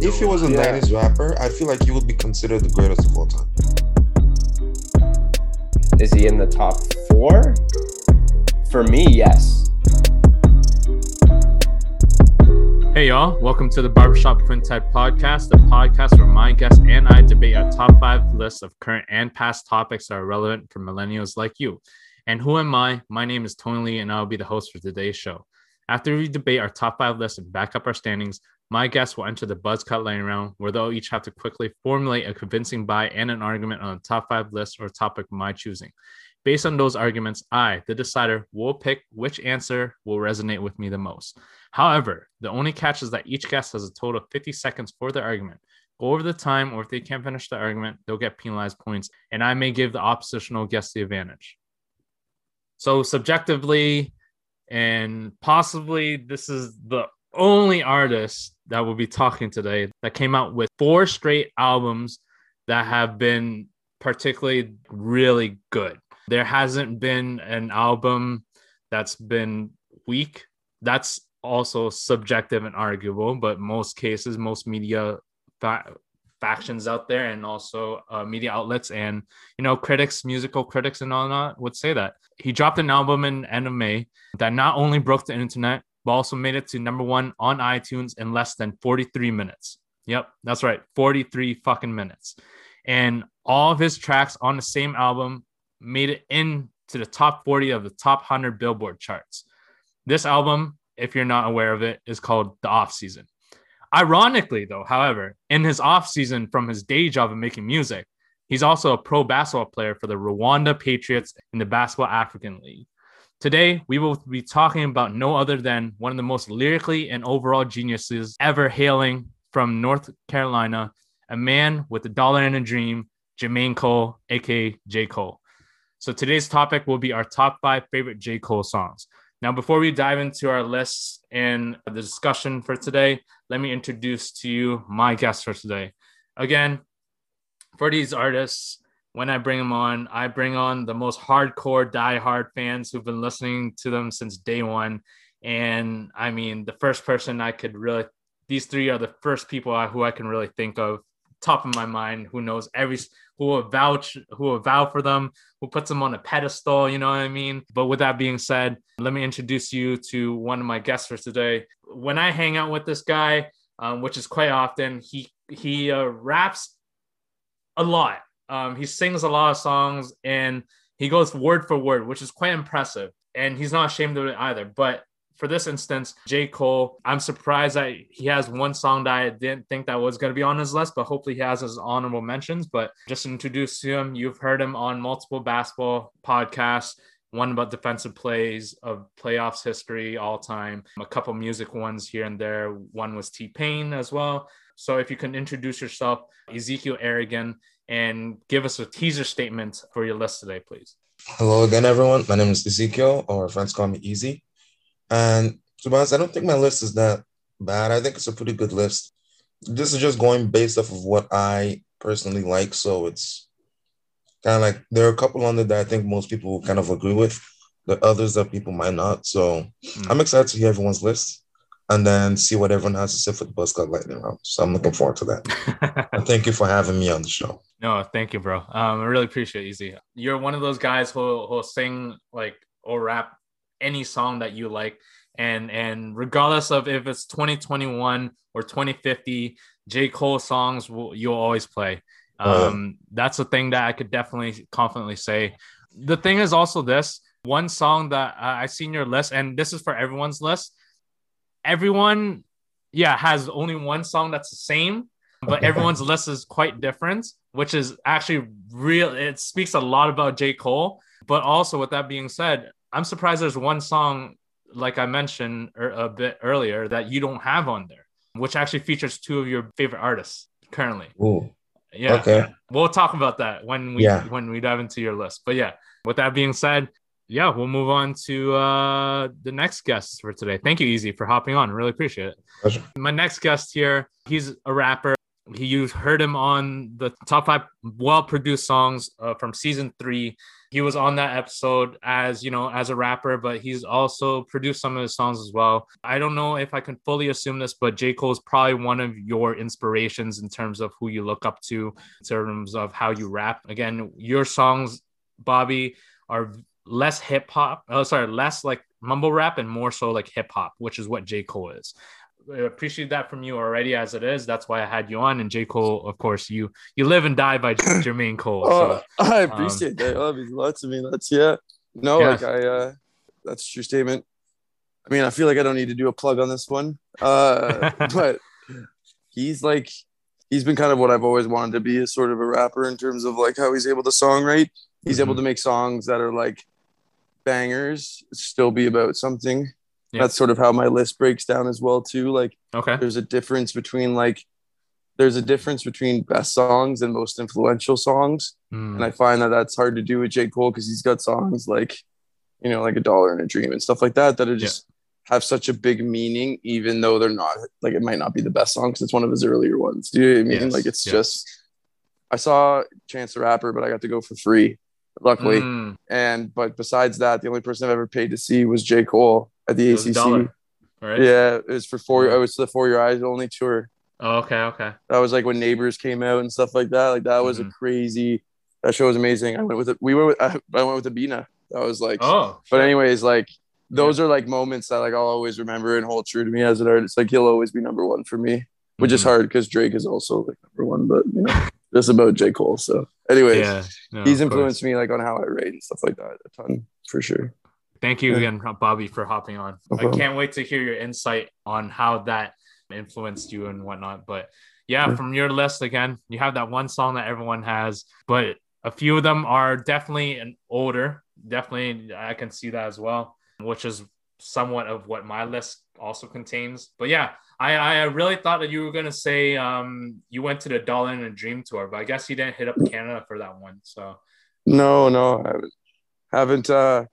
If he was a Yeah. 90s rapper, I feel like he would be considered the greatest of all time. Is he in the top four? For me, yes. Hey y'all, welcome to the Barbershop Quintet podcast, the podcast where my guests and I debate our top five lists of current and past topics that are relevant for millennials like you. And who am I? My name is Tony Lee, and I'll be the host for today's show. After we debate our top five lists and back up our standings, my guests will enter the buzz cut lightning round, where they'll each have to quickly formulate a convincing buy and an argument on a top five list or topic of my choosing. Based on those arguments, I, the decider, will pick which answer will resonate with me the most. However, the only catch is that each guest has a total of 50 seconds for their argument. Go over the time, or if they can't finish the argument, they'll get penalized points, and I may give the oppositional guest the advantage. So, subjectively, and possibly, this is the only artist that will be talking today that came out with four straight albums that have been particularly really good. There hasn't been an album that's been weak. That's also subjective and arguable, but most cases, most media fa- factions out there, and also uh, media outlets and you know critics, musical critics, and all that would say that he dropped an album in end of May that not only broke the internet but also made it to number one on iTunes in less than 43 minutes. Yep, that's right, 43 fucking minutes. And all of his tracks on the same album made it into the top 40 of the top 100 Billboard charts. This album, if you're not aware of it, is called The Off Season. Ironically, though, however, in his off season from his day job of making music, he's also a pro basketball player for the Rwanda Patriots in the Basketball African League. Today, we will be talking about no other than one of the most lyrically and overall geniuses ever hailing from North Carolina, a man with a dollar and a dream, Jermaine Cole, aka J. Cole. So today's topic will be our top five favorite J. Cole songs. Now, before we dive into our lists and the discussion for today, let me introduce to you my guest for today. Again, for these artists, when I bring them on, I bring on the most hardcore, die-hard fans who've been listening to them since day one. And I mean, the first person I could really, these three are the first people I, who I can really think of, top of my mind, who knows every, who will vouch, who will vow for them, who puts them on a pedestal, you know what I mean? But with that being said, let me introduce you to one of my guests for today. When I hang out with this guy, um, which is quite often, he he uh, raps a lot. Um, he sings a lot of songs and he goes word for word, which is quite impressive. And he's not ashamed of it either. But for this instance, J. Cole, I'm surprised that he has one song that I didn't think that was going to be on his list, but hopefully he has his honorable mentions. But just to introduce him, you've heard him on multiple basketball podcasts, one about defensive plays of playoffs history all time, a couple music ones here and there. One was T Pain as well. So if you can introduce yourself, Ezekiel Aragon, and give us a teaser statement for your list today, please. Hello again, everyone. My name is Ezekiel, or friends call me Easy. And to be honest, I don't think my list is that bad. I think it's a pretty good list. This is just going based off of what I personally like. So it's kind of like there are a couple on there that I think most people will kind of agree with. Are others that people might not. So Mm. I'm excited to hear everyone's list and then see what everyone has to say for the Buzzcut Lightning Round. So I'm looking forward to that. And thank you for having me on the show. no, thank you, bro. Um, I really appreciate it, Easy. You're one of those guys who who'll sing like or rap any song that you like, and and regardless of if it's 2021 or 2050, J Cole songs will you'll always play. Yeah. Um, that's a thing that I could definitely confidently say. The thing is also this one song that uh, I seen your list, and this is for everyone's list. Everyone, yeah, has only one song that's the same, but everyone's list is quite different, which is actually real. It speaks a lot about J. Cole. But also, with that being said, I'm surprised there's one song, like I mentioned er- a bit earlier, that you don't have on there, which actually features two of your favorite artists currently. Ooh, Yeah. okay. We'll talk about that when we Yeah. when we dive into your list. But yeah, with that being said, yeah, we'll move on to uh the next guest for today. Thank you, Easy, for hopping on. Really appreciate it. Pleasure. My next guest here, he's a rapper. He you heard him on the top five well produced songs uh, from season three. He was on that episode as you know as a rapper, but he's also produced some of his songs as well. I don't know if I can fully assume this, but J Cole is probably one of your inspirations in terms of who you look up to, in terms of how you rap. Again, your songs, Bobby, are less hip hop. Oh, sorry, less like mumble rap and more so like hip hop, which is what J Cole is. I appreciate that from you already as it is. That's why I had you on. And J. Cole, of course, you you live and die by Jermaine Cole. Oh, I appreciate um, that. That means a lot to me. That's yeah. No, yeah. like I uh that's a true statement. I mean, I feel like I don't need to do a plug on this one. Uh but he's like he's been kind of what I've always wanted to be as sort of a rapper in terms of like how he's able to songwrite. He's mm-hmm. able to make songs that are like bangers, still be about something yeah. that's sort of how my list breaks down as well too like okay there's a difference between like there's a difference between best songs and most influential songs mm. and i find that that's hard to do with j cole because he's got songs like you know like a dollar and a dream and stuff like that that are just yeah. have such a big meaning even though they're not like it might not be the best song because it's one of his earlier ones do you know i mean yes. like it's yes. just i saw chance the rapper but i got to go for free luckily mm. and but besides that the only person i've ever paid to see was j cole at the ACC. Right. Yeah, it was for four. It was the For Your Eyes Only tour. Oh, okay, okay. That was like when Neighbors came out and stuff like that. Like that was mm-hmm. a crazy. That show was amazing. I went with it. We went with. I, I went with Abina. That was like. Oh. But anyways, like those yeah. are like moments that like I'll always remember and hold true to me as an artist. Like he'll always be number one for me, which mm-hmm. is hard because Drake is also like number one. But you know, just about J Cole. So, anyways, yeah, no, he's influenced me like on how I write and stuff like that a ton for sure. Thank you again, Bobby, for hopping on. I can't wait to hear your insight on how that influenced you and whatnot. But yeah, from your list again, you have that one song that everyone has, but a few of them are definitely an older. Definitely, I can see that as well, which is somewhat of what my list also contains. But yeah, I, I really thought that you were gonna say um, you went to the Dollar and a Dream tour, but I guess you didn't hit up Canada for that one. So no, no, I haven't. Haven't uh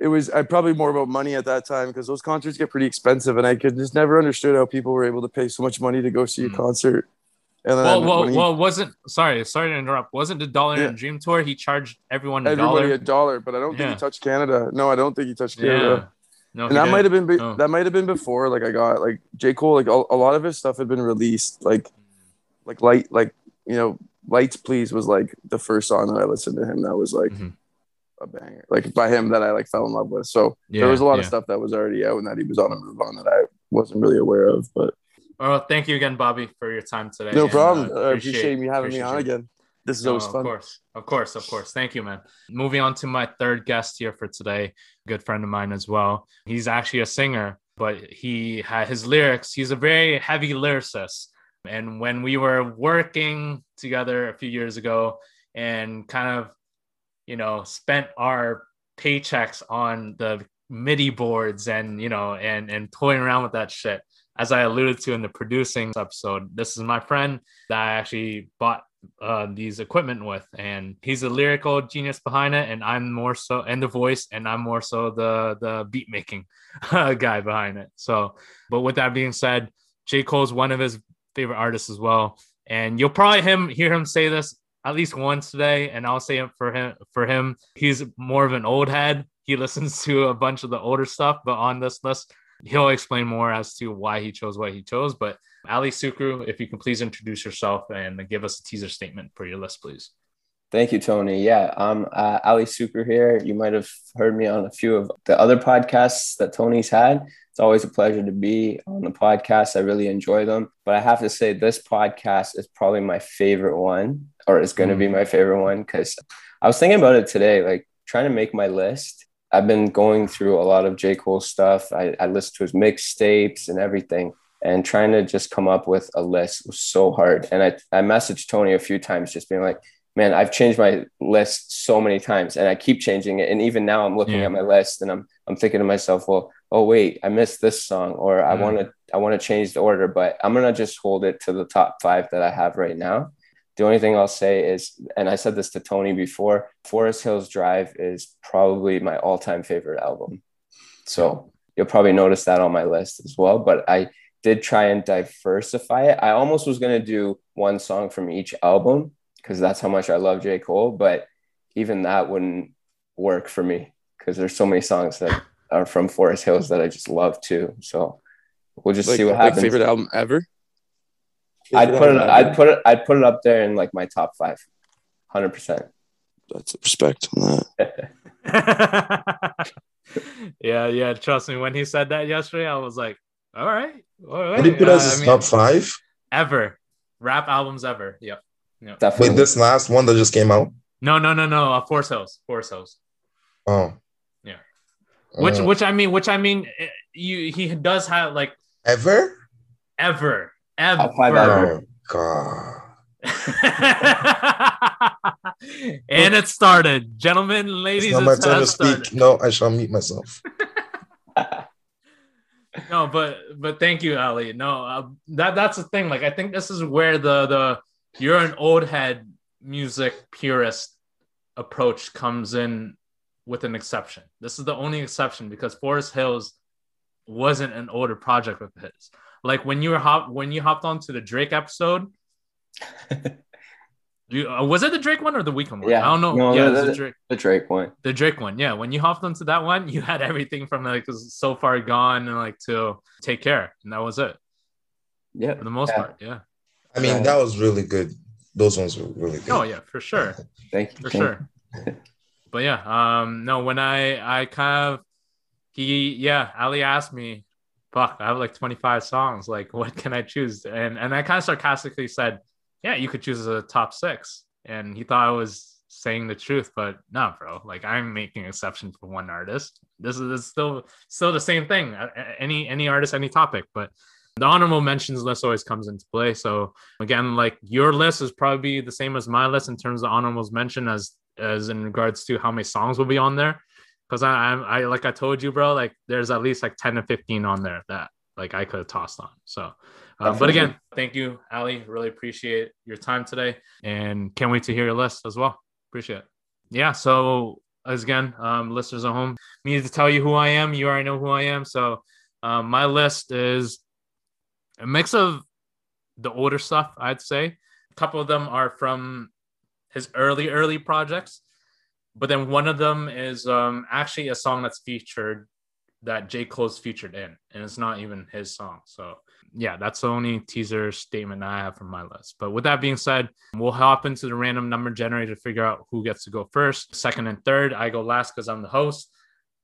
it was I probably more about money at that time because those concerts get pretty expensive, and I could just never understood how people were able to pay so much money to go see a hmm. concert. And then well, well, he, well, wasn't sorry, sorry to interrupt. Wasn't the Dollar yeah. and Dream tour? He charged everyone a everybody dollar. a dollar, but I don't think he touched Canada. No, I don't think he touched Canada. Yeah. No, and that might have been be- oh. that might have been before. Like I got like J Cole, like a, a lot of his stuff had been released. Like, like light, like you know, Lights Please was like the first song that I listened to him. That was like. Mm-hmm a banger, like by him that I like fell in love with. So yeah, there was a lot yeah. of stuff that was already out and that he was on a move on that I wasn't really aware of. But well, thank you again, Bobby, for your time today. No and, problem. Uh, I appreciate you having me on you. again. This is always fun. Of course, of course, of course. Thank you, man. Moving on to my third guest here for today, good friend of mine as well. He's actually a singer, but he had his lyrics. He's a very heavy lyricist. And when we were working together a few years ago and kind of you know, spent our paychecks on the MIDI boards and, you know, and, and toying around with that shit. As I alluded to in the producing episode, this is my friend that I actually bought uh, these equipment with, and he's a lyrical genius behind it, and I'm more so, and the voice, and I'm more so the the beat making guy behind it. So, but with that being said, J Cole's one of his favorite artists as well, and you'll probably him hear him say this at least once today, and I'll say it for him. For him, he's more of an old head. He listens to a bunch of the older stuff, but on this list, he'll explain more as to why he chose what he chose. But Ali Sukru, if you can please introduce yourself and give us a teaser statement for your list, please. Thank you, Tony. Yeah, I'm uh, Ali Sukru here. You might have heard me on a few of the other podcasts that Tony's had. It's always a pleasure to be on the podcast. I really enjoy them. But I have to say, this podcast is probably my favorite one, or is going to mm. be my favorite one because I was thinking about it today, like trying to make my list. I've been going through a lot of J. Cole stuff. I, I listened to his mixtapes and everything and trying to just come up with a list was so hard. And I, I messaged Tony a few times, just being like, man, I've changed my list so many times and I keep changing it. And even now I'm looking yeah. at my list and I'm, I'm thinking to myself, well, oh wait, I missed this song, or I want to I want to change the order, but I'm gonna just hold it to the top five that I have right now. The only thing I'll say is, and I said this to Tony before, Forest Hills Drive is probably my all-time favorite album. So you'll probably notice that on my list as well. But I did try and diversify it. I almost was gonna do one song from each album because that's how much I love J. Cole, but even that wouldn't work for me because there's so many songs that are from Forest Hills that I just love too. So we'll just Like, see what like happens. favorite album ever. I'd put it I'd put it I'd put it up there in like my top five. Hundred percent. That's a respect on that. yeah, yeah. Trust me, when he said that yesterday, I was like, all right. All right. What do you put Uh, as I his mean, top five? ever. Rap albums ever. Yep. Definitely. Wait, this last one that just came out? No, no, no, no. Uh, Force Hills. Force Hills. Oh. Yeah. Which Uh, which I mean, which I mean eh, you he does have like ever? ever. Ever. Top five ever. Oh god. and it started. Gentlemen, ladies, It's not my time to has started. speak. No, I shall mute myself. no but but thank you ali no uh, that that's the thing like i think this is where the the you're an old head music purist approach comes in with an exception this is the only exception because forest hills wasn't an older project of his like when you were hop when you hopped onto the drake episode you, uh, was it the drake one or the Weeknd one Yeah. i don't know No, yeah the- the the- drake the Drake one. the Drake one, yeah. When you hopped onto that one, you had everything from like so far gone and like to take care, and that was it Yeah. for the most Yeah. part. Yeah. I mean, that was really good. Those ones were really good. Oh yeah, for sure, Thank you. for sure. but yeah, um, no. When I I kind of he yeah, Ali asked me, "Fuck, I have like twenty five songs. Like, what can I choose?" And and I kind of sarcastically said, "Yeah, you could choose a top six. And he thought I was saying the truth, but no, bro. Like I'm making exception for one artist. This is this is still still the same thing. Any any artist, any topic, but the honorable mentions list always comes into play. So again, like your list is probably the same as my list in terms of honorable mention as as in regards to how many songs will be on there. Because I, I'm I like I told you, bro. Like there's at least like ten to fifteen on there that like I could have tossed on. So, um, but again, thank you, Ali. Really appreciate your time today, and can't wait to hear your list as well. Appreciate it. Yeah. So as again, um, listeners at home, me need to tell you who I am. You already know who I am. So um, my list is a mix of the older stuff. I'd say a couple of them are from his early early projects, but then one of them is um, actually a song that's featured that J Cole's featured in, and it's not even his song. So yeah, that's the only teaser statement I have from my list. But with that being said, we'll hop into the random number generator to figure out who gets to go first, second, and third. I go last because I'm the host.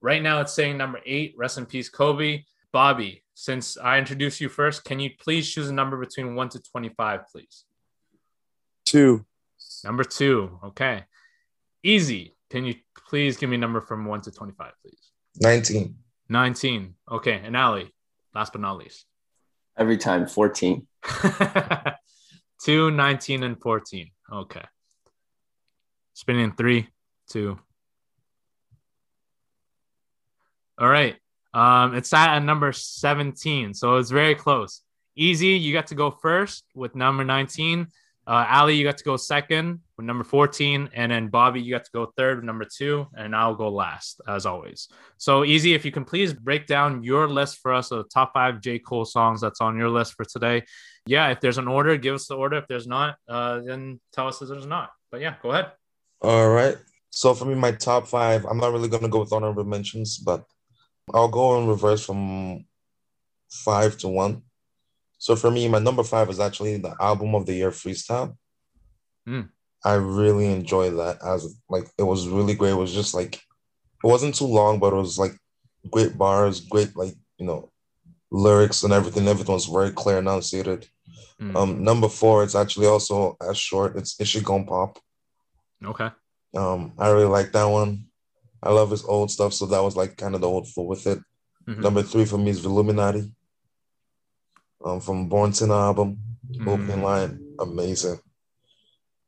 Right now, it's saying number eight. Rest in peace, Kobe. Bobby, since I introduced you first, can you please choose a number between one to twenty-five, please? Two. Number two. Okay. Easy. Can you please give me a number from one to twenty-five, please? 19. 19. Okay. And Ali, last but not least. Every time, 14. 2, 19, and 14. Okay. Spinning three, two. All right. Um, it's at number 17. So it's very close. Easy, you got to go first with number 19. Uh, Ali, you got to go second with number 14. And then Bobby, you got to go third with number two. And I'll go last, as always. So easy, if you can please break down your list for us of the top five J. Cole songs that's on your list for today. Yeah, if there's an order, give us the order. If there's not, uh, then tell us that there's not. But yeah, go ahead. All right. So for me, my top five, I'm not really gonna go with honorable mentions, but I'll go in reverse from five to one. So for me, my number five is actually the album of the year freestyle. Hmm. I really enjoyed that as like it was really great. It was just like it wasn't too long, but it was like great bars, great like you know lyrics and everything. Everything was very clear, enunciated. Mm, Um, number four, it's actually also as short. It's Is She Gon' Pop. okay. Um, I really like that one. I love his old stuff, so that was like kind of the old fool with it. Mhm. Number three for me is Illuminati. Um, from Born Sinner album, opening Mm, line, amazing.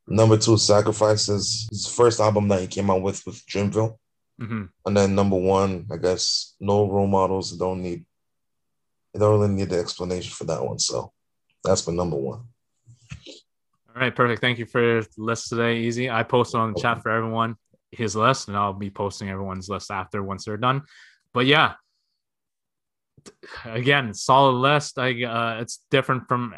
Number two, Sacrifices, his first album that he came out with with Dreamville, mhm. and then number one, I guess, No Role Models. Don't need, you don't really need the explanation for that one. So that's my number one. All right, perfect. Thank you for your list today, Easy. I posted on the chat for everyone his list, and I'll be posting everyone's list after once they're done. But yeah, again, solid list. I uh, it's different from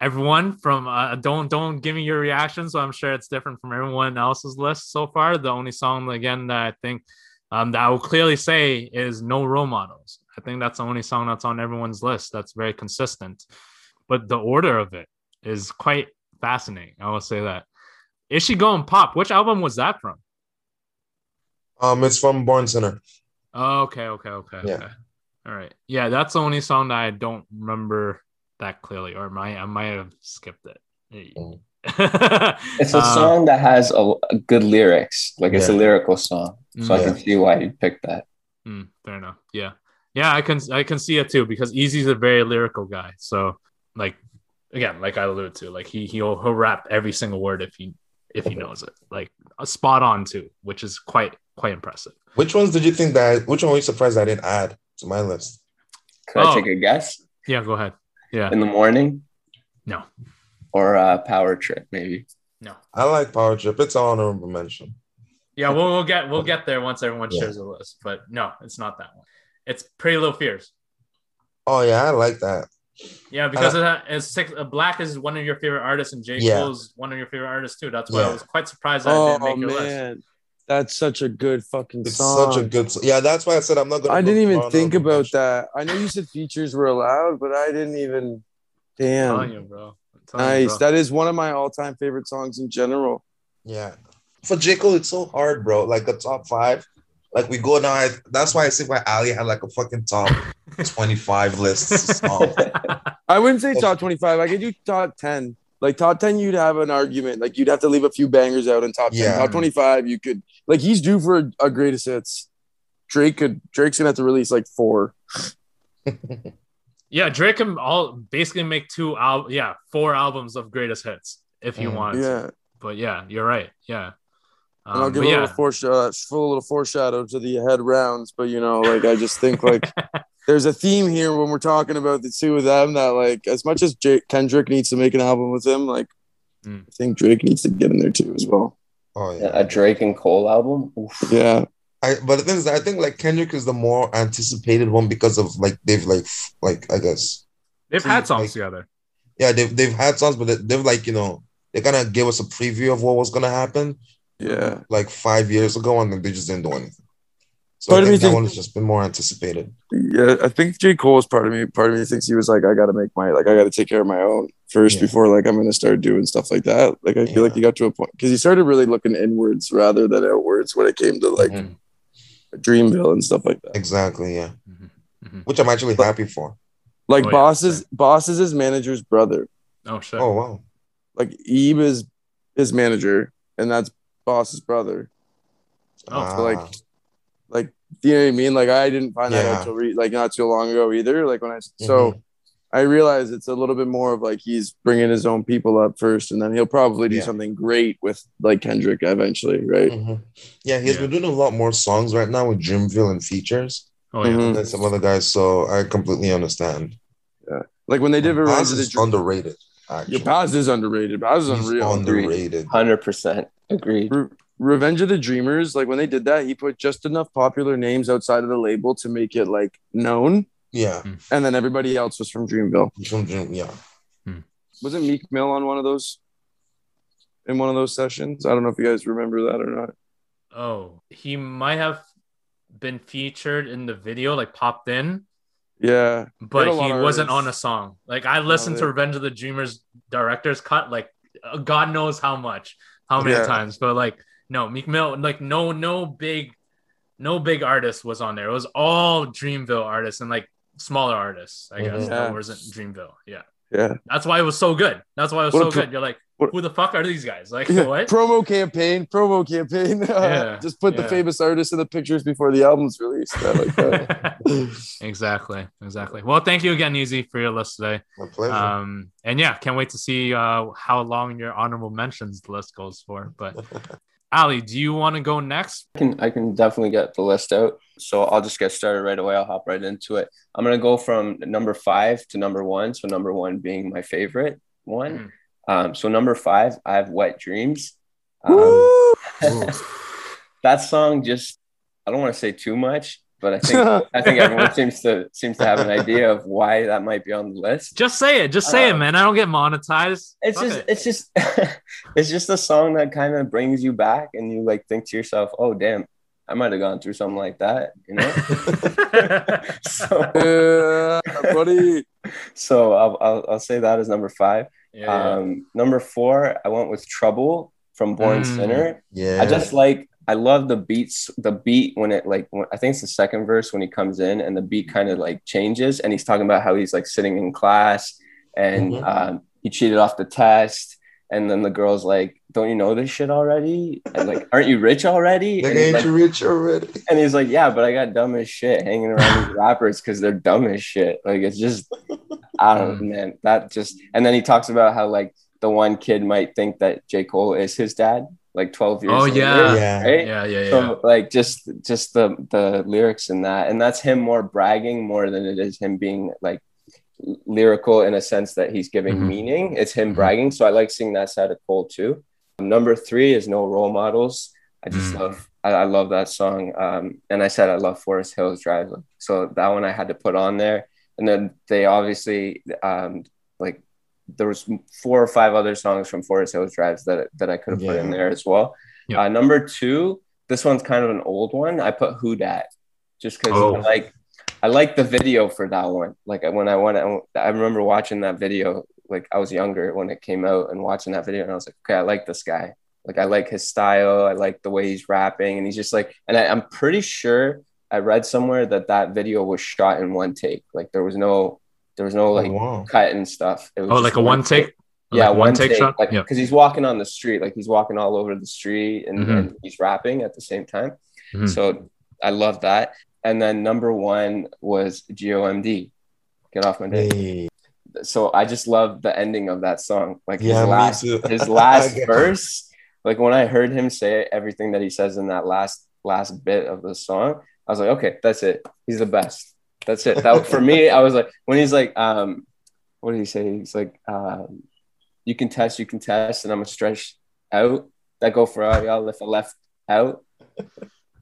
everyone. From uh, don't don't give me your reaction. So I'm sure it's different from everyone else's list so far. The only song again that I think um, that I will clearly say is "No Role Models." I think that's the only song that's on everyone's list. That's very consistent, but the order of it is quite fascinating. I will say that. Is she going pop? Which album was that from? Um, it's from Born Sinner Oh, okay, okay, okay, Yeah. okay. All right. Yeah, that's the only song that I don't remember that clearly, or might I might have skipped it. Mm. It's a Uh, song that has a, a good lyrics. Like it's a lyrical song. So I can see why you picked that. Mm, fair enough. Yeah, yeah, I can I can see it too because Easy's a very lyrical guy. So like again, like I alluded to, like he he'll he'll rap every single word if he if he knows it, like a spot on too, which is quite quite impressive. Which ones did you think that? Which one were you surprised I didn't add to my list? Could I Oh. take a guess? Yeah, go ahead. Yeah, In the morning no, or uh, power trip, maybe. no. I like Power Trip. It's an honorable mention. Yeah, we'll, we'll get we'll get there once everyone Yeah. shares a list, but no, it's not that one. It's Pretty Little Fears. Oh yeah, I like that. Yeah, because it ha- it's six, uh, Black is one of your favorite artists, and J. Yeah. Cole's one of your favorite artists too. That's why I was quite surprised that I Oh didn't make your list. Man, that's such a good fucking It's song. such a good. s- Yeah, that's why I said I'm not gonna. I didn't even think about mention. that. I know you said features were allowed, but I didn't even. I'm telling Damn, you, bro. I'm telling you, nice. bro. That is one of my all-time favorite songs in general. Yeah, for J Cole, it's so hard, bro. Like the top five. Like we go now. I, that's why I see why Ali had like a fucking top twenty-five list. I wouldn't say top twenty-five. I could do top ten. Like top ten, you'd have an argument. Like you'd have to leave a few bangers out in top ten. Yeah. Top twenty-five, you could. Like he's due for a, a greatest hits. Drake could. Drake's gonna have to release like four. yeah, Drake can all basically make two al- yeah, four albums of greatest hits if he Mm. wanted. Yeah, But yeah, you're right. Yeah. and I'll Um, give but a yeah. little foreshadow, full little foreshadow to the head rounds. But you know, like I just think like there's a theme here when we're talking about the two of them that like as much as Jake, Kendrick needs to make an album with him, like Mm. I think Drake needs to get in there too as well. Oh A yeah. Drake and Cole album. Oof. Yeah, I, but the thing is, I think like Kendrick is the more anticipated one because of like they've like like I guess They've had songs like- together. yeah they've they've had songs, but they, they've like you know they kind of gave us a preview of what was gonna happen yeah. like five years ago, and then they just didn't do anything. So Part I of me think that think- one has just been more anticipated. Yeah, I think J. Cole's part of me. Part of me thinks he was like, I got to make my like, I got to take care of my own first Yeah. before like I'm gonna start doing stuff like that. Like I feel like he got to a point because he started really looking inwards rather than outwards when it came to like Mhm. Dreamville and stuff like that. Exactly, yeah. Mhm. Mhm. Which I'm actually happy for. Like Oh, yeah, Bas is his manager's brother. Oh shit. Oh wow. Like Ib is his manager, and that's Bas's brother. Oh, so, like, Ah, Like, do you know what I mean? Like I didn't find that Yeah. out till re- like not too long ago either. Like when I so. mhm. I realize it's a little bit more of like he's bringing his own people up first, and then he'll probably do Yeah. something great with like Kendrick eventually, right? Mhm. Yeah, he's Yeah. been doing a lot more songs right now with Dreamville and features Oh yeah. Mhm. than some other guys. So I completely understand. Yeah, like when they did Revenge Oz of the is Dream, underrated. Your Actually, Bas is underrated. Bas is He's unreal. underrated. Hundred percent agreed. Re- Revenge of the Dreamers, like when they did that, he put just enough popular names outside of the label to make it like known, Yeah, and then everybody else was from Dreamville. from Dream. Yeah, Wasn't Meek Mill on one of those? In one of those sessions, I don't know if you guys remember that or not. Oh, he might have been featured in the video, like popped in, Yeah, but Had a lot he wasn't on a song. Like I listened they- to Revenge of the Dreamers director's cut, like uh, God knows how much, how many Yeah. times, but like no, Meek Mill, like no, no big, no big artist was on there. It was all Dreamville artists and like smaller artists, I guess. Mhm. That wasn't Dreamville. Yeah, yeah. that's why it was so good. That's why it was What so pro- good. You're like, what- who the fuck are these guys? Like Yeah, what? promo campaign, promo campaign. Yeah, Just put the famous artists in the pictures before the album's released. I like that. exactly, exactly. Well, thank you again, Easy, for your list today. my pleasure. Um, and yeah, can't wait to see uh, how long your honorable mentions list goes for. But Ali, do you want to go next? I can I can definitely get the list out. So I'll just get started right away. I'll hop right into it. I'm gonna go from number five to number one. So number one being my favorite one. Mhm. Um, so number five, I have Wet Dreams. Um, that song just I don't want to say too much, but I think I think everyone seems to seems to have an idea of why that might be on the list. Just say it. Just say uh, it, man. I don't get monetized. It's Fuck just it. it's just it's just a song that kind of brings you back and you like think to yourself, "Oh, damn, I might have gone through something like that," you know? so yeah, buddy. So I'll, I'll, I'll say that as number 5. Yeah, um, yeah. number 4, I went with Trouble from Born mm, Sinner. Yeah. I just like I love the beats, the beat when it like when, I think it's the second verse when he comes in and the beat kind of like changes and he's talking about how he's like sitting in class and mm-hmm. um, he cheated off the test and then the girl's like, "Don't you know this shit already? And like, aren't you rich already? Like, ain't like, you rich already?" And he's like, "Yeah, but I got dumb as shit hanging around these rappers because they're dumb as shit. Like, it's just, I don't know, man. That just." And then he talks about how like the one kid might think that J Cole is his dad, like 12 years oh yeah. Yeah. right? yeah yeah yeah. so like just just the the lyrics in that and that's him more bragging more than it is him being like lyrical in a sense that he's giving mm-hmm. meaning. It's him mm-hmm. bragging. So i like seeing that side of cole too. Number three is no role models. I just mm. love I, I, love that song. Um, and i said i love forest hills drive. So that one i had to put on there. And then they obviously um, like there was four or five other songs from Forest Hills Drives that that I could have yeah. put in there as well. Yeah. Uh, number two, this one's kind of an old one. I put Who Dat just because oh. like I like the video for that one. Like when I went, I remember watching that video. Like I was younger when it came out and watching that video, and I was like, okay, I like this guy. Like I like his style. I like the way he's rapping, and he's just like. And I, I'm pretty sure I read somewhere that that video was shot in one take. Like there was no there was no oh, like oh, wow. cut and stuff. It was oh, like a one take. take. Yeah, like one, take, take, shot. Like, yeah, because he's walking on the street, like he's walking all over the street, and, mm-hmm. and he's rapping at the same time. Mm-hmm. So I love that. And then number one was GOMD. Get off my dick. Hey. So I just love the ending of that song. Like his last, his last verse. Like when I heard him say everything that he says in that last last bit of the song, I was like, okay, that's it. He's the best. That's it. That for me, I was like, when he's like, um, what did he say? He's like, um, you can test, you can test, and I'm gonna stretch out. That go for all y'all if I left out.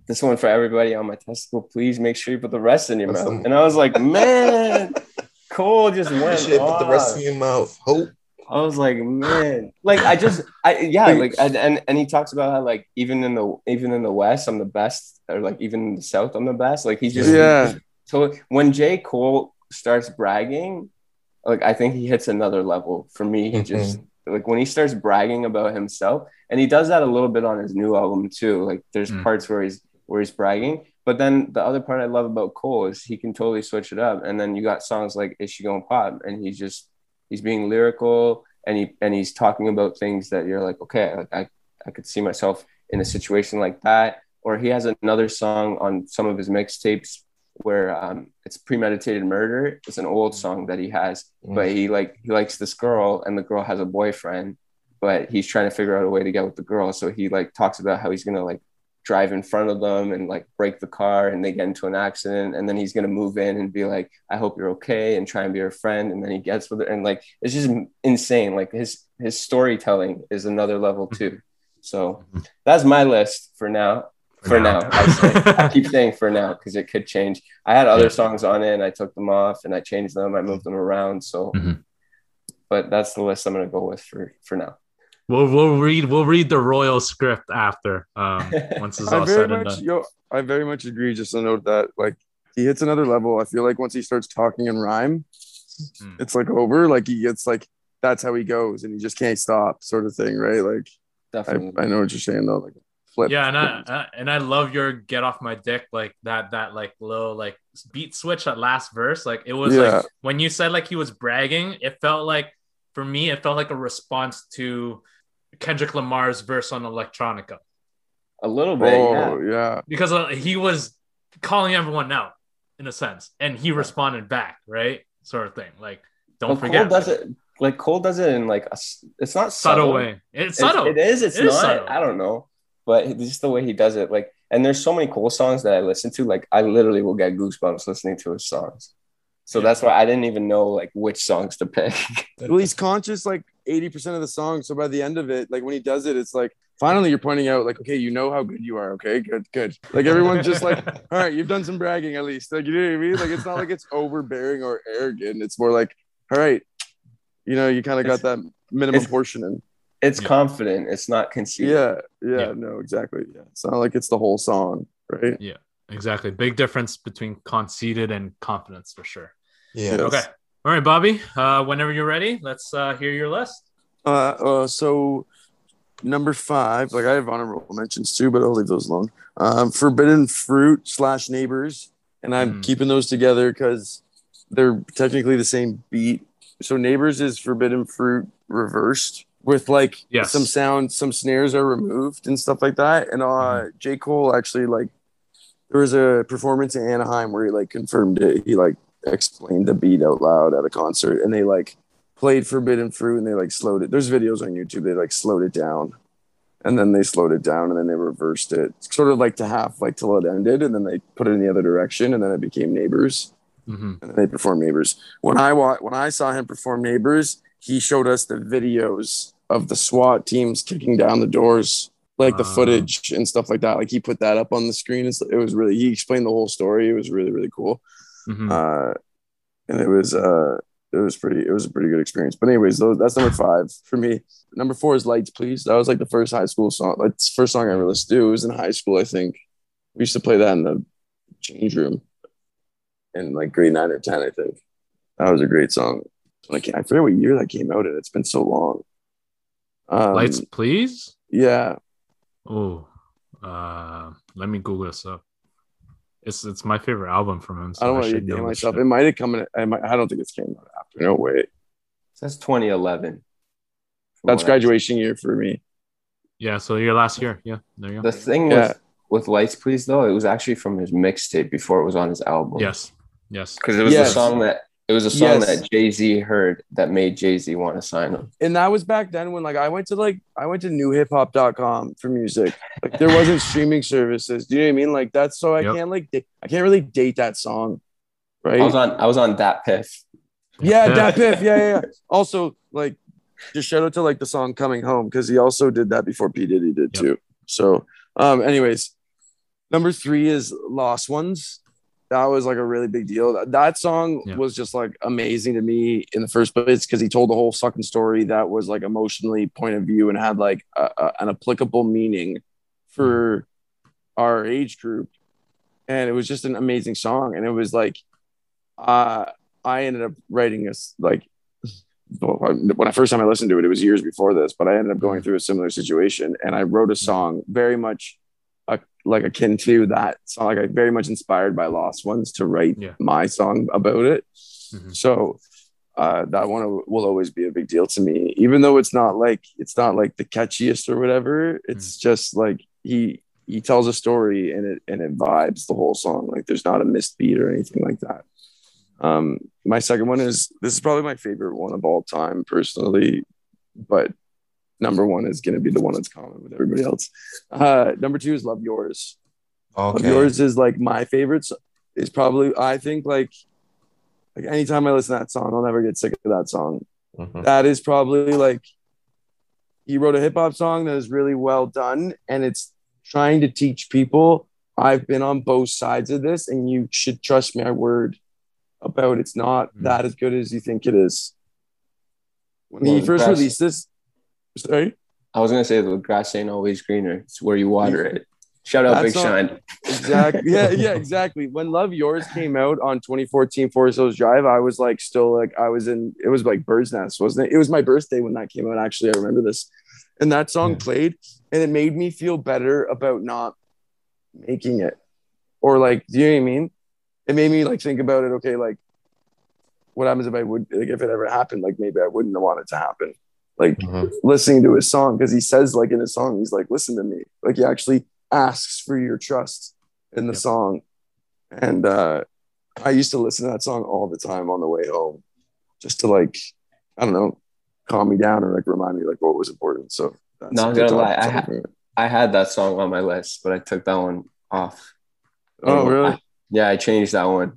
This one for everybody on my testicle. Please make sure you put the rest in your mouth. And I was like, man, Cole just went. You put the rest in your mouth. Hope. I was like, man, like I just, I yeah, like and, and and he talks about how like even in the even in the West, I'm the best, or like even in the South, I'm the best. Like he's just yeah. So when J. Cole starts bragging, like I think he hits another level. For me, he mm-hmm. just like when he starts bragging about himself, and he does that a little bit on his new album too. Like there's mm. parts where he's where he's bragging, but then the other part I love about Cole is he can totally switch it up. And then you got songs like "Is She Going Pop," and he's just he's being lyrical and he and he's talking about things that you're like, okay, like I I could see myself in a situation like that. Or he has another song on some of his mixtapes where um, it's premeditated murder. It's an old song that he has, mm. but he like he likes this girl, and the girl has a boyfriend, but he's trying to figure out a way to get with the girl. So he like talks about how he's gonna like drive in front of them and like break the car, and they get into an accident, and then he's gonna move in and be like, "I hope you're okay," and try and be her friend, and then he gets with her, and like it's just insane. Like his his storytelling is another level too. So mm-hmm. that's my list for now for now. I, I, keep saying for now because it could change. I had other songs on it and I took them off and I changed them. I moved them around. So, mm-hmm. but that's the list I'm going to go with for for now. We'll we'll read we'll read the royal script after um, once it's all said much, and done. Yo, I very much agree. Just to note that like he hits another level. I feel like once he starts talking in rhyme, mm. it's like over. Like he gets like that's how he goes and he just can't stop, sort of thing, right? Like Definitely. I, I know what you're saying though. Like flip. Yeah, and I, and I love your get off my dick like that that like little like beat switch at last verse. Like it was yeah. like when you said like he was bragging, it felt like for me it felt like a response to Kendrick Lamar's verse on Electronica. A little bit, oh, yeah. yeah. Because uh, he was calling everyone out in a sense, and he responded back, right? Sort of thing. Like, don't well, forget. Cole does it like Cole does it in like a, it's not subtle, subtle way. It's subtle. It is. It's it not. Is subtle. I don't know but just the way he does it, like, and there's so many cool songs that I listen to. Like, I literally will get goosebumps listening to his songs. So that's why I didn't even know like which songs to pick. well, he's conscious like 80% of the song. So by the end of it, like when he does it, it's like finally you're pointing out like, okay, you know how good you are. Okay, good, good. Like everyone's just like, all right, you've done some bragging at least. Like you know what I mean? Like it's not like it's overbearing or arrogant. It's more like, all right, you know, you kind of got that minimum portion in. It's Yeah. confident. It's not conceited. Yeah, yeah, Yeah. no, exactly. Yeah, it's not like it's the whole song, right? Yeah, exactly. Big difference between conceited and confidence for sure. Yeah. Yes. Okay. All right, Bobby. Uh, whenever you're ready, let's uh, hear your list. Uh, uh, so number five, like I have honorable mentions too, but I'll leave those alone. Um, Forbidden Fruit slash Neighbors, and I'm Hmm. keeping those together because they're technically the same beat. So Neighbors is Forbidden Fruit reversed with like Yes. some sounds, some snares are removed and stuff like that. And uh, Mm-hmm. J Cole actually like there was a performance in Anaheim where he like confirmed it. He like explained the beat out loud at a concert, and they like played Forbidden Fruit and they like slowed it. There's videos on YouTube. They like slowed it down, and then they slowed it down, and then they reversed it, sort of like to half, like till it ended, and then they put it in the other direction, and then it became Neighbors, hmm and then they performed Neighbors. When I wa- when I saw him perform Neighbors, he showed us the videos of the SWAT teams kicking down the doors. Like the Ah. footage and stuff like that. Like he put that up on the screen. It's- It was really, he explained the whole story. It was really, really cool hmm uh, and it was uh, it was pretty it was a pretty good experience. But anyways, those, that's number five for me. Number four is Lights Please. That was like the first high school song, like first song I ever listened to. It was in high school, I think. We used to play that in the change room in like grade nine or ten, I think. That was a great song. Like I forget what year that came out in. It's been so long. Um, Lights, please. yeah, Oh, uh, let me Google this up. It's it's my favorite album from him. So I don't want to should date myself. shit. It might have come in. I, might, I don't think it's came out after. No way. That's 2011. That's graduation year for me. Yeah. So your last year. Yeah. There you go. The thing Yeah. with with Lights Please though, it was actually from his mixtape before it was on his album. Yes. Yes. because it was Yes. the song that it was a song Yes. that Jay Z heard that made Jay Z want to sign him. and that was back then when like I went to like I went to newhiphop.com for music. Like there wasn't streaming services. Do you know what I mean? Like that's so I Yep. can't like da- I can't really date that song. Right? I was on I was on that piff. yeah, that piff. Yeah, yeah, yeah. Also, like just shout out to like the song Coming Home because he also did that before P. Diddy did Yep. too. So um anyways, number three is Lost Ones. That was like a really big deal. That, that song Yeah. was just like amazing to me in the first place because he told the whole fucking story that was like emotionally point of view and had like a, a- an applicable meaning for mm. our age group. And it was just an amazing song. And it was like, uh, I ended up writing this like when I first time I listened to it, it was years before this, but I ended up going mm. through a similar situation, and I wrote a mm. song very much like akin to that song, like I very much inspired by Lost Ones to write Yeah. my song about it. Mhm. So uh, that one will always be a big deal to me, even though it's not like it's not like the catchiest or whatever. It's just like he he tells a story and it and it vibes the whole song. Like there's not a missed beat or anything like that. Um, my second one is this is probably my favorite one of all time personally, but number one is going to be the one that's common with everybody else. Uh, number two is Love Yours. Love Yours is like my favorite. Is probably I think like like anytime I listen to that song, I'll never get sick of that song. Mhm. That is probably like he wrote a hip hop song that is really well done, and it's trying to teach people. I've been on both sides of this, and you should trust my word about it's not Mm. that as good as you think it is. When he first released this, sorry. I was gonna say the grass ain't always greener. It's where you water it. Shout out That's Big not- Shine. exactly yeah yeah exactly when love yours came out on 2014 forest hills drive i was like still like i was in it was like bird's nest wasn't it it was my birthday when that came out actually i remember this and that song Yeah. played and it made me feel better about not making it or like do you know what i mean it made me like think about it okay like what happens if i would like if it ever happened like maybe i wouldn't want it to happen like Mhm. listening to his song because he says like in his song he's like listen to me like he actually asks for your trust in the Yep. song and uh i used to listen to that song all the time on the way home just to like i don't know calm me down or like remind me like what was important so that's Not gonna lie, I ha- I had that song on my list, but I took that one off. oh Um, really I- yeah, I changed that one.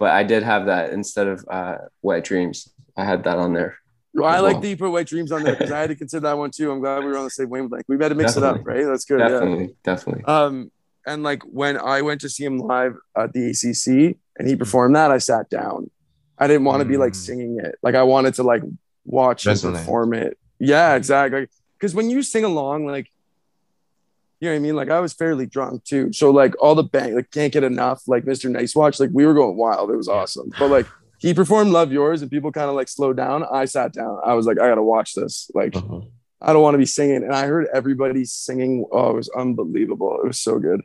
But I did have that instead of uh, Wet Dreams. I had that on there. Well, I like well. that you put White Dreams on there because I had to consider that one too. I'm glad we were on the same wavelength. We better mix it up, right? That's good. Yeah. Definitely, definitely. Um, and like when I went to see him live at the ACC and he performed that, I sat down. I didn't want to be like Mm. singing it. Like I wanted to like watch him Resonate. perform it. Yeah, exactly. Because when you sing along, like you know what I mean? Like I was fairly drunk too. So like all the bang, like can't get enough, like Mr. Nice Watch, like we were going wild. It was awesome. But like he performed Love Yours and people kind of like slowed down. I sat down. I was like, I gotta watch this. Like Mhm. I don't want to be singing. And I heard everybody singing. Oh, it was unbelievable. It was so good.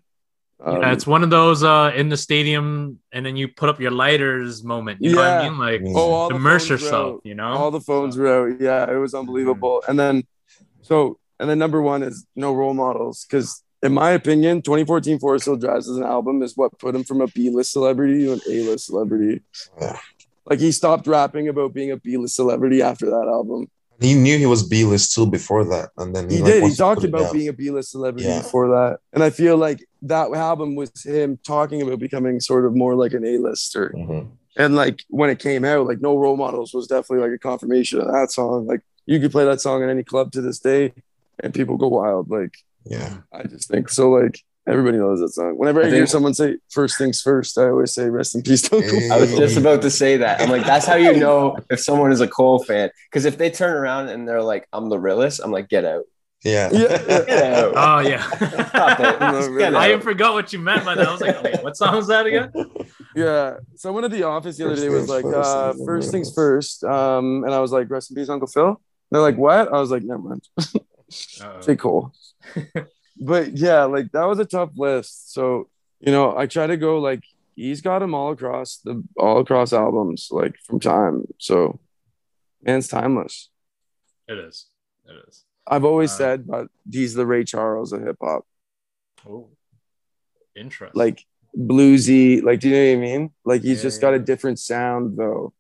Um, yeah, it's one of those uh in the stadium and then you put up your lighters moment. You know what I Yeah. mean? Like oh, all immerse yourself, out. you know? All the phones were out. Yeah, it was unbelievable. And then, so, and then number one is no role models. Because in my opinion, 2014 Forest Hill Drives as an album is what put him from a B list celebrity to an A list celebrity. Like he stopped rapping about being a B list celebrity after that album. He knew he was B list too before that, and then He like, did. He talked about being a B list celebrity Yeah. before that. And I feel like that album was him talking about becoming sort of more like an A lister. Mhm. And like when it came out, like No Role Models was definitely like a confirmation of that song. Like you could play that song in any club to this day and people go wild. Like Yeah, I just think so. Like everybody knows that song. Whenever I, I hear someone say first things first, I always say rest in peace, Uncle. Hey. I was just about to say that. I'm like, that's how you know if someone is a Cole fan. Because if they turn around and they're like, I'm the realist, I'm like, get out. yeah, Yeah. Get out. Oh yeah. Stop it. No, Just I out. forgot what you meant by that. I was like, wait, what song was that again? Yeah. Someone at the office the other First day was like, first, uh, and then first things realist. first. Um, and I was like, rest in peace, Uncle Phil. They're like, what? I was like, never mind. Uh-oh. J. But yeah, like that was a tough list. So, you know, I try to go like he's got them all across the all across albums, like from time. So man's timeless. It is. It is. I've always Uh, said but he's the Ray Charles of hip hop. Oh, interesting. Like bluesy, like do you know what I mean? Like he's Yeah, just got a different sound though.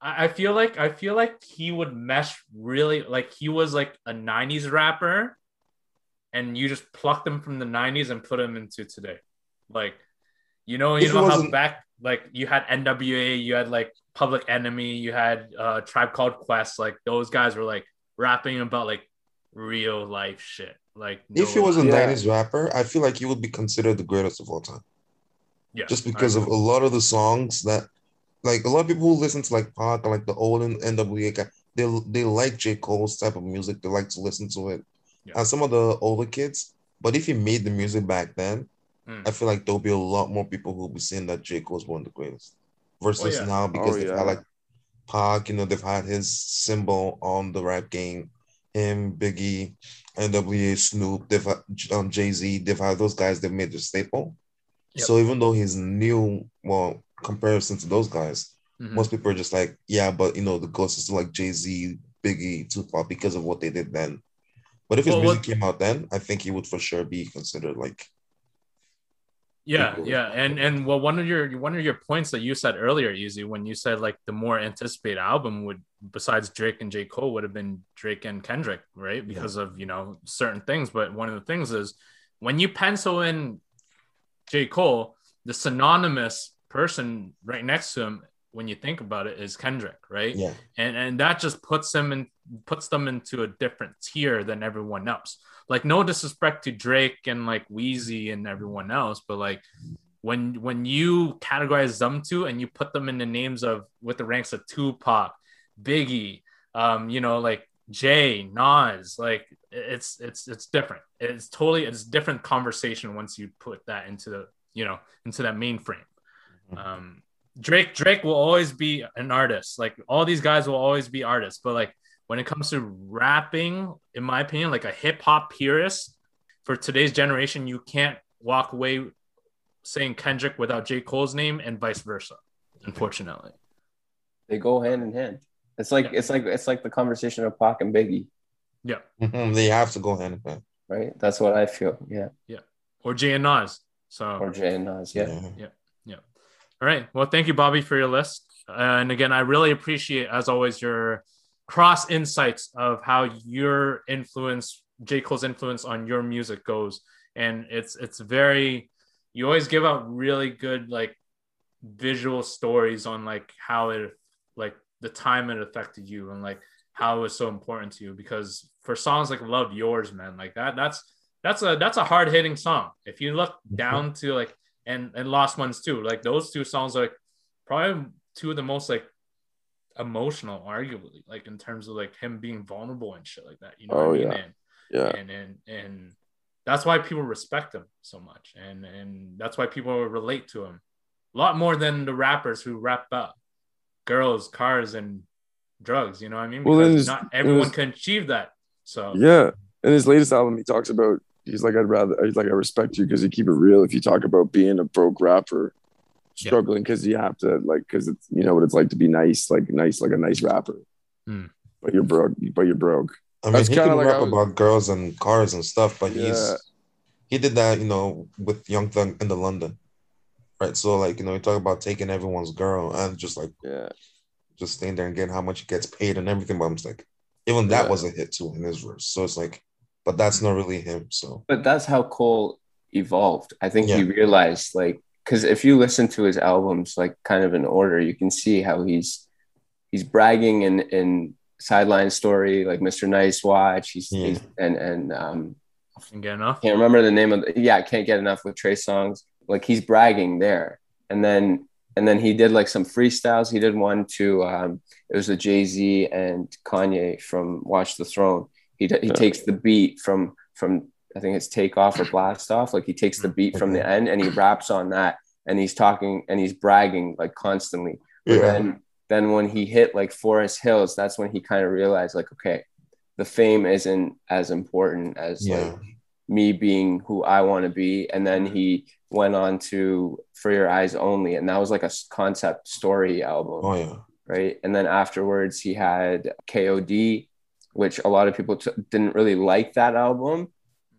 I feel like I feel like he would mesh really like he was like a '90s rapper, and you just plucked them from the '90s and put them into today. Like, you know, you If know how back like you had NWA, you had like Public Enemy, you had uh Tribe Called Quest. Like those guys were like rapping about like real life shit. Like If he was a lie. Yeah. '90s rapper, I feel like he would be considered the greatest of all time. yeah, just because of a lot of the songs that like a lot of people who listen to like Pac and like the old NWA guy, they they like J. Cole's type of music. They like to listen to it. Yeah. And some of the older kids, but if he made the music back then, Mm. I feel like there'll be a lot more people who'll be saying that J. Cole's one of the greatest. Versus yeah. now because Oh, they've yeah. had like Pac, you know, they've had his symbol on the rap game. Him, Biggie, NWA, Snoop, they've had um, Jay Z, they've had those guys. They've made the staple. Yep. So even though he's new, well, comparison to those guys, Mhm. most people are just like, yeah, but you know, the ghost is still like Jay Z, Biggie, Tupac because of what they did then. But if his Well, music what- came out then, I think he would for sure be considered like, Yeah, yeah, and and well, one of your one of your points that you said earlier, Easy, when you said like the more anticipated album would, besides Drake and J Cole, would have been Drake and Kendrick, right? Because of you know certain things. But one of the things is when you pencil in J Cole, the synonymous person right next to him, when you think about it, is Kendrick, right? yeah, and and that just puts them in puts them into a different tier than everyone else. Like no disrespect to Drake and like Weezy and everyone else, but like when when you categorize them two and you put them in the names of with the ranks of Tupac, Biggie, um, you know, like Jay, Nas, like it's it's it's different. It's totally it's different conversation once you put that into the you know into that mainframe. Um, Drake Drake will always be an artist. Like all these guys will always be artists, but like when it comes to rapping, in my opinion, like a hip hop purist for today's generation, you can't walk away saying Kendrick without J. Cole's name and vice versa. Unfortunately. They go hand in hand. It's like Yeah. it's like it's like the conversation of Pac and Biggie, Yeah. Mhm, they have to go hand in hand. right? That's what I feel. Yeah. Yeah. Or Jay and Nas. So Or Jay and Nas. Yeah. Yeah. All right. Well, thank you, Bobby, for your list. and again, I really appreciate, as always, your cross insights of how your influence, J. Cole's influence on your music goes. And it's it's very you always give out really good like visual stories on like how it like the time it affected you and like how it was so important to you because for songs like love yours man like that that's that's a that's a hard hitting song if you look Mm-hmm. down to like and and lost ones too like those two songs are like probably two of the most like emotional arguably like in terms of like him being vulnerable and shit like that you know Oh, what i mean yeah. and, Yeah. and and and that's why people respect him so much and and that's why people relate to him a lot more than the rappers who rap about girls cars and drugs you know what i mean Well, because there's- not everyone can achieve that so Yeah. In his latest album, he talks about he's like, I'd rather he's like I respect you because you keep it real. If you talk about being a broke rapper, struggling because you have to like because it's you know what it's like to be nice, like nice, like a nice rapper. Hmm. But you're broke. But you're broke. I mean, That's he kinda can like rap was- about girls and cars and stuff, but Yeah. he's he did that, you know, with Young Thug in the London, right? So like, you know, you talk about taking everyone's girl and just like Yeah. just staying there and getting how much he gets paid and everything. But I'm just like, even that Yeah. was a hit too in his verse. So it's like, but that's not really him. So But that's how Cole evolved. I think he realized like because if you listen to his albums like kind of in order, you can see how he's he's bragging in in sideline story like Mr. Nice Watch. He's, Yeah. he's and and um can't get enough can't remember the name of the, yeah, can't get enough with Trey Songz. Like he's bragging there. And then and then he did like some freestyles. He did one to um it was a Jay-Z and Kanye from Watch the Throne. He he Yeah. takes the beat from from I think it's take off or blast off. Like he takes the beat from the mm-hmm. end and he raps on that and he's talking and he's bragging like constantly. But yeah, then then when he hit like Forest Hills, that's when he kind of realized like, okay, the fame isn't as important as yeah, like me being who I want to be. And then he went on to For Your Eyes Only, and that was like a concept story album, oh yeah, right? And then afterwards, he had KOD, which a lot of people t- didn't really like that album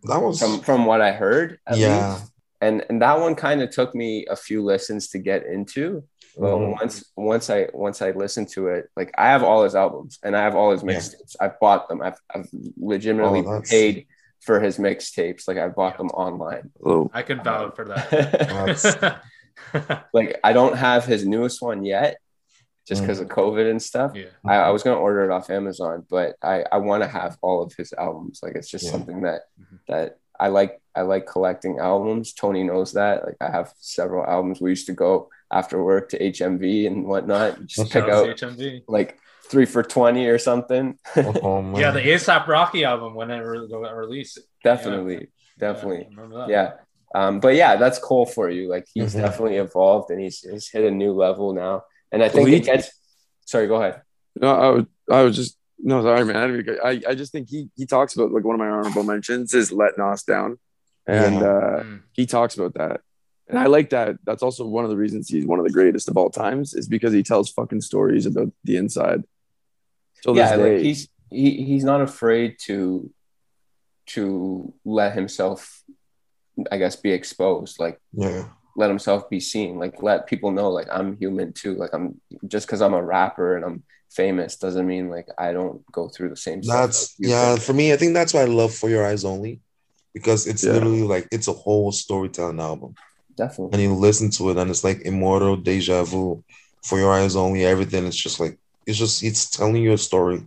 that was from from what I heard. At yeah, least. And and that one kind of took me a few listens to get into. But Mhm. once once I once I listened to it, like I have all his albums and I have all his Yeah. mixtapes. I've bought them. I've I've legitimately Oh, paid for his mixtapes. Like I bought them online. Oh, i can vouch for that like I don't have his newest one yet, just Mm. because of COVID and stuff. yeah I, I was gonna order it off Amazon, but I I want to have all of his albums. Like it's just Yeah. something that Mhm. that I like. I like collecting albums. Tony knows that. Like I have several albums. We used to go after work to HMV and whatnot, and just pick Shout out out HMV. like three for twenty or something. oh, yeah the A$AP Rocky album when it re- got released definitely, definitely. Yeah, I that. Yeah. Um, but yeah, that's cool for you. Like he's Mhm. definitely evolved and he's he's hit a new level now. And I think Well, it gets. Sorry, go ahead. no, I would, I would just no, sorry, man. I, didn't mean to- I, I just think he he talks about like one of my honorable mentions is let Nas down, and Yeah. uh, Mm. he talks about that, and I like that. That's also one of the reasons he's one of the greatest of all times is because he tells fucking stories about the inside. Till yeah, like he's he he's not afraid to to let himself, I guess, be exposed. Like yeah, let himself be seen. Like let people know like I'm human too. Like I'm just because I'm a rapper and I'm famous doesn't mean like I don't go through the same stuff. that's that yeah. For me, I think that's why I love For Your Eyes Only, because it's Yeah. literally like it's a whole storytelling album. Definitely. and you listen to it and it's like immortal deja vu for your eyes only everything it's just like it's just it's telling you a story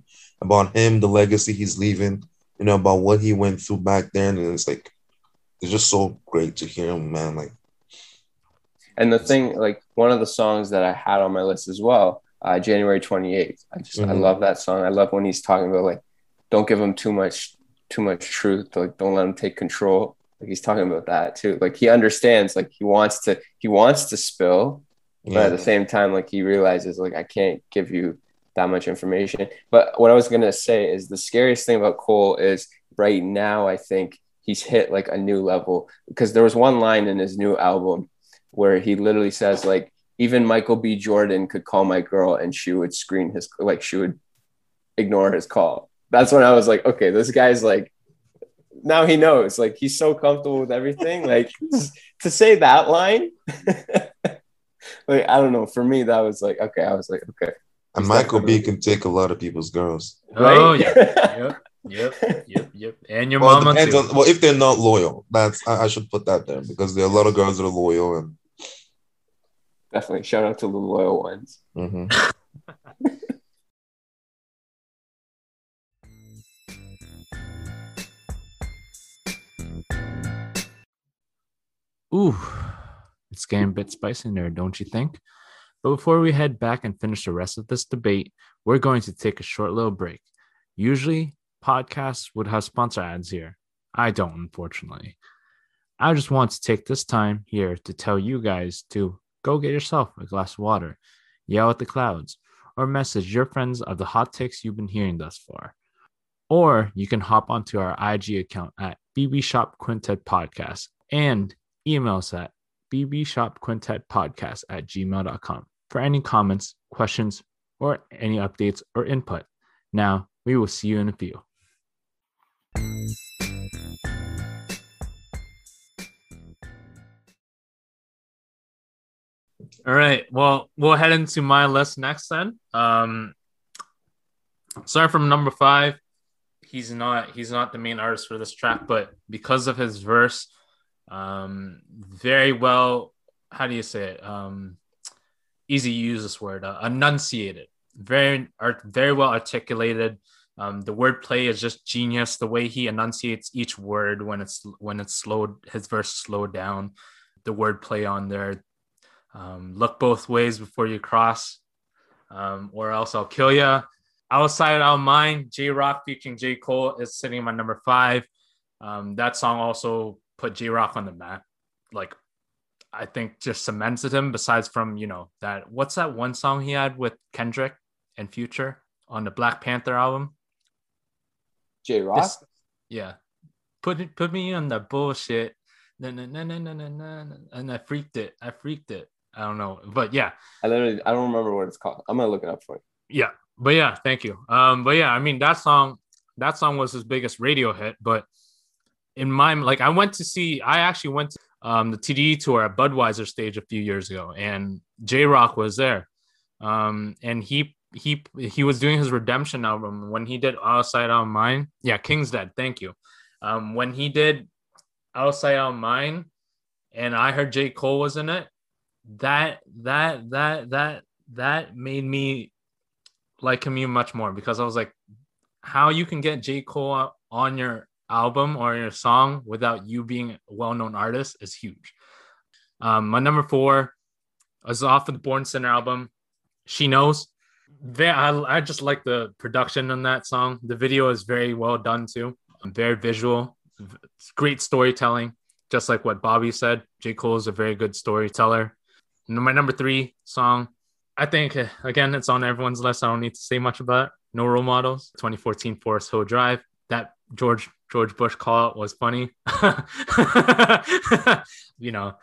about him the legacy he's leaving you know about what he went through back then and it's like it's just so great to hear him man like And the thing, like one of the songs that I had on my list as well, uh, January 28th. I just I Mhm. love that song. I love when he's talking about like, don't give him too much too much truth. Like, don't let him take control. Like he's talking about that too. Like he understands. Like he wants to he wants to spill, but at the same time, like he realizes like I can't give you that much information. But what I was gonna say is the scariest thing about Cole is right now I think he's hit like a new level because there was one line in his new album where he literally says like even Michael B. Jordan could call my girl and she would screen his like she would ignore his call. That's when I was like, okay, this guy's like now he knows like he's so comfortable with everything. Like to say that line like i don't know. For me that was like okay i was like okay. And michael b can take a lot of people's girls. Oh Right? yeah. Yep yep yep yep. And your well, mama too. on, well if they're not loyal that's I, I should put that there because there are a lot of girls that are loyal and Definitely. Shout out to the loyal ones. Mm-hmm. Ooh, it's getting a bit spicy in there, don't you think? But before we head back and finish the rest of this debate, we're going to take a short little break. Usually, podcasts would have sponsor ads here. I don't, unfortunately. I just want to take this time here to tell you guys to go get yourself a glass of water, yell at the clouds, or message your friends of the hot takes you've been hearing thus far. Or you can hop onto our IG account at BB Shop Quintet Podcast and email us at bbshopquintetpodcast at gmail.com for any comments, questions, or any updates or input. Now, we will see you in a few. All right. Well, we'll head into my list next then. Um, sorry from number five. He's not he's not the main artist for this track, but because of his verse, um, very well. How do you say it? Um, easy to use this word. Uh, enunciated. Very art. Very well articulated. Um, the wordplay is just genius. The way he enunciates each word when it's when it's slowed, his verse slowed down. The wordplay on there, um, look both ways before you cross, um, or else I'll kill you. Outside Our Mind, Jay Rock featuring J. Cole is sitting in my number five. Um, that song also put Jay Rock on the map. Like, I think just cemented him, besides from, you know, that what's that one song he had with Kendrick and Future on the Black Panther album? Jay Rock. Yeah. Put put me on the bullshit. No, no, no, no, no, no, no. And I freaked it. I freaked it. I don't know, but yeah. I literally I don't remember what it's called. I'm gonna look it up for you. Yeah, but yeah, thank you. Um, but yeah, I mean that song, that song was his biggest radio hit. But in my like, I went to see. I actually went to um the TDE tour at Budweiser stage a few years ago, and Jay Rock was there. Um, and he he he was doing his redemption album when he did outside on mine yeah king's dead thank you um when he did outside on mine and i heard j cole was in it that that that that that made me like him much more because I was like, how you can get J. Cole on your album or your song without you being a well-known artist is huge. Um, my number four is off of the Born Sinner album. She knows. Very, I, I just like the production on that song. The video is very well done too. Very visual. It's great storytelling. Just like what Bobby said, J. Cole is a very good storyteller my number three song, I think again it's on everyone's list. I don't need to say much about it. No role models. 2014 Forest Hill Drive. That George George Bush call out was funny. you know,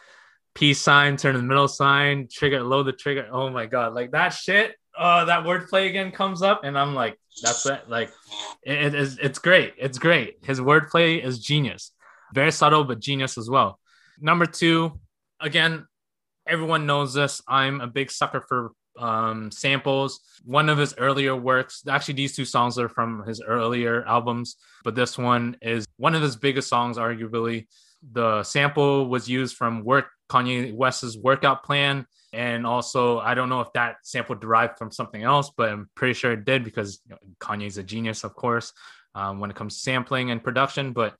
peace sign, turn the middle sign, trigger, load the trigger. Oh my god, like that shit. Oh, that wordplay again comes up, and I'm like, that's it. Like, it, it is. It's great. It's great. His wordplay is genius. Very subtle, but genius as well. Number two, again, everyone knows this. I'm a big sucker for um, samples. One of his earlier works, actually, these two songs are from his earlier albums, but this one is one of his biggest songs, arguably. The sample was used from work Kanye West's workout plan. And also, I don't know if that sample derived from something else, but I'm pretty sure it did because you know, Kanye's a genius, of course, um, when it comes to sampling and production. But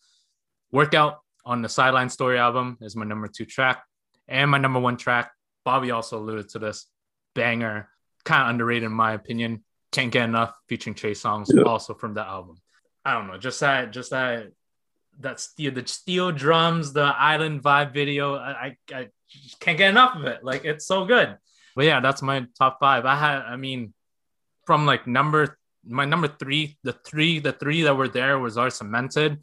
Workout on the Sideline Story album is my number two track. And my number one track, Bobby also alluded to this banger, kind of underrated in my opinion. Can't get enough featuring Chase songs, yeah. also from that album. I don't know, just that, just that, that steel, the steel drums, the island vibe video. I, I, I can't get enough of it. Like it's so good. But yeah, that's my top five. I had, I mean, from like number my number three, the three, the three that were there was our cemented.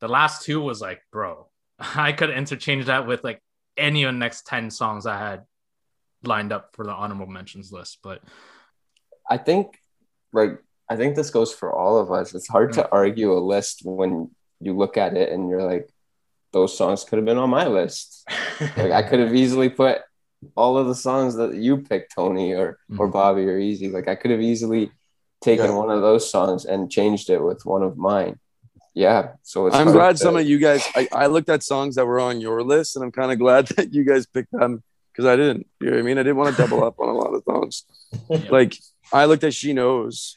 The last two was like, bro, I could interchange that with like any of the next 10 songs I had lined up for the honorable mentions list. But I think, like, I think this goes for all of us. It's hard to mm. argue a list when you look at it and you're like, those songs could have been on my list. like, I could have easily put all of the songs that you picked, Tony or mm-hmm. or Bobby or Easy. Like, I could have easily taken yeah. one of those songs and changed it with one of mine yeah so i'm glad to... some of you guys I, I looked at songs that were on your list and i'm kind of glad that you guys picked them because i didn't you know what i mean i didn't want to double up on a lot of songs like i looked at she knows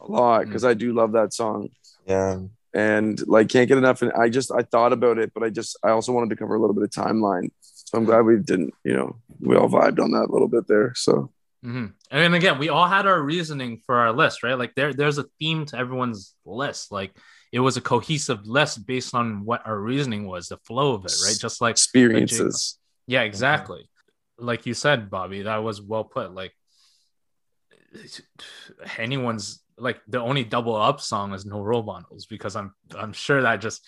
a lot because mm. i do love that song yeah and like can't get enough. And I just I thought about it, but I just I also wanted to cover a little bit of timeline. So I'm glad we didn't, you know, we all vibed on that a little bit there. So Mm-hmm. And again, we all had our reasoning for our list, right? Like there, there's a theme to everyone's list. Like it was a cohesive list based on what our reasoning was, the flow of it, right? Just like experiences. Yeah, exactly. Like you said, Bobby, that was well put. Like anyone's like the only double up song is no role models because I'm I'm sure that just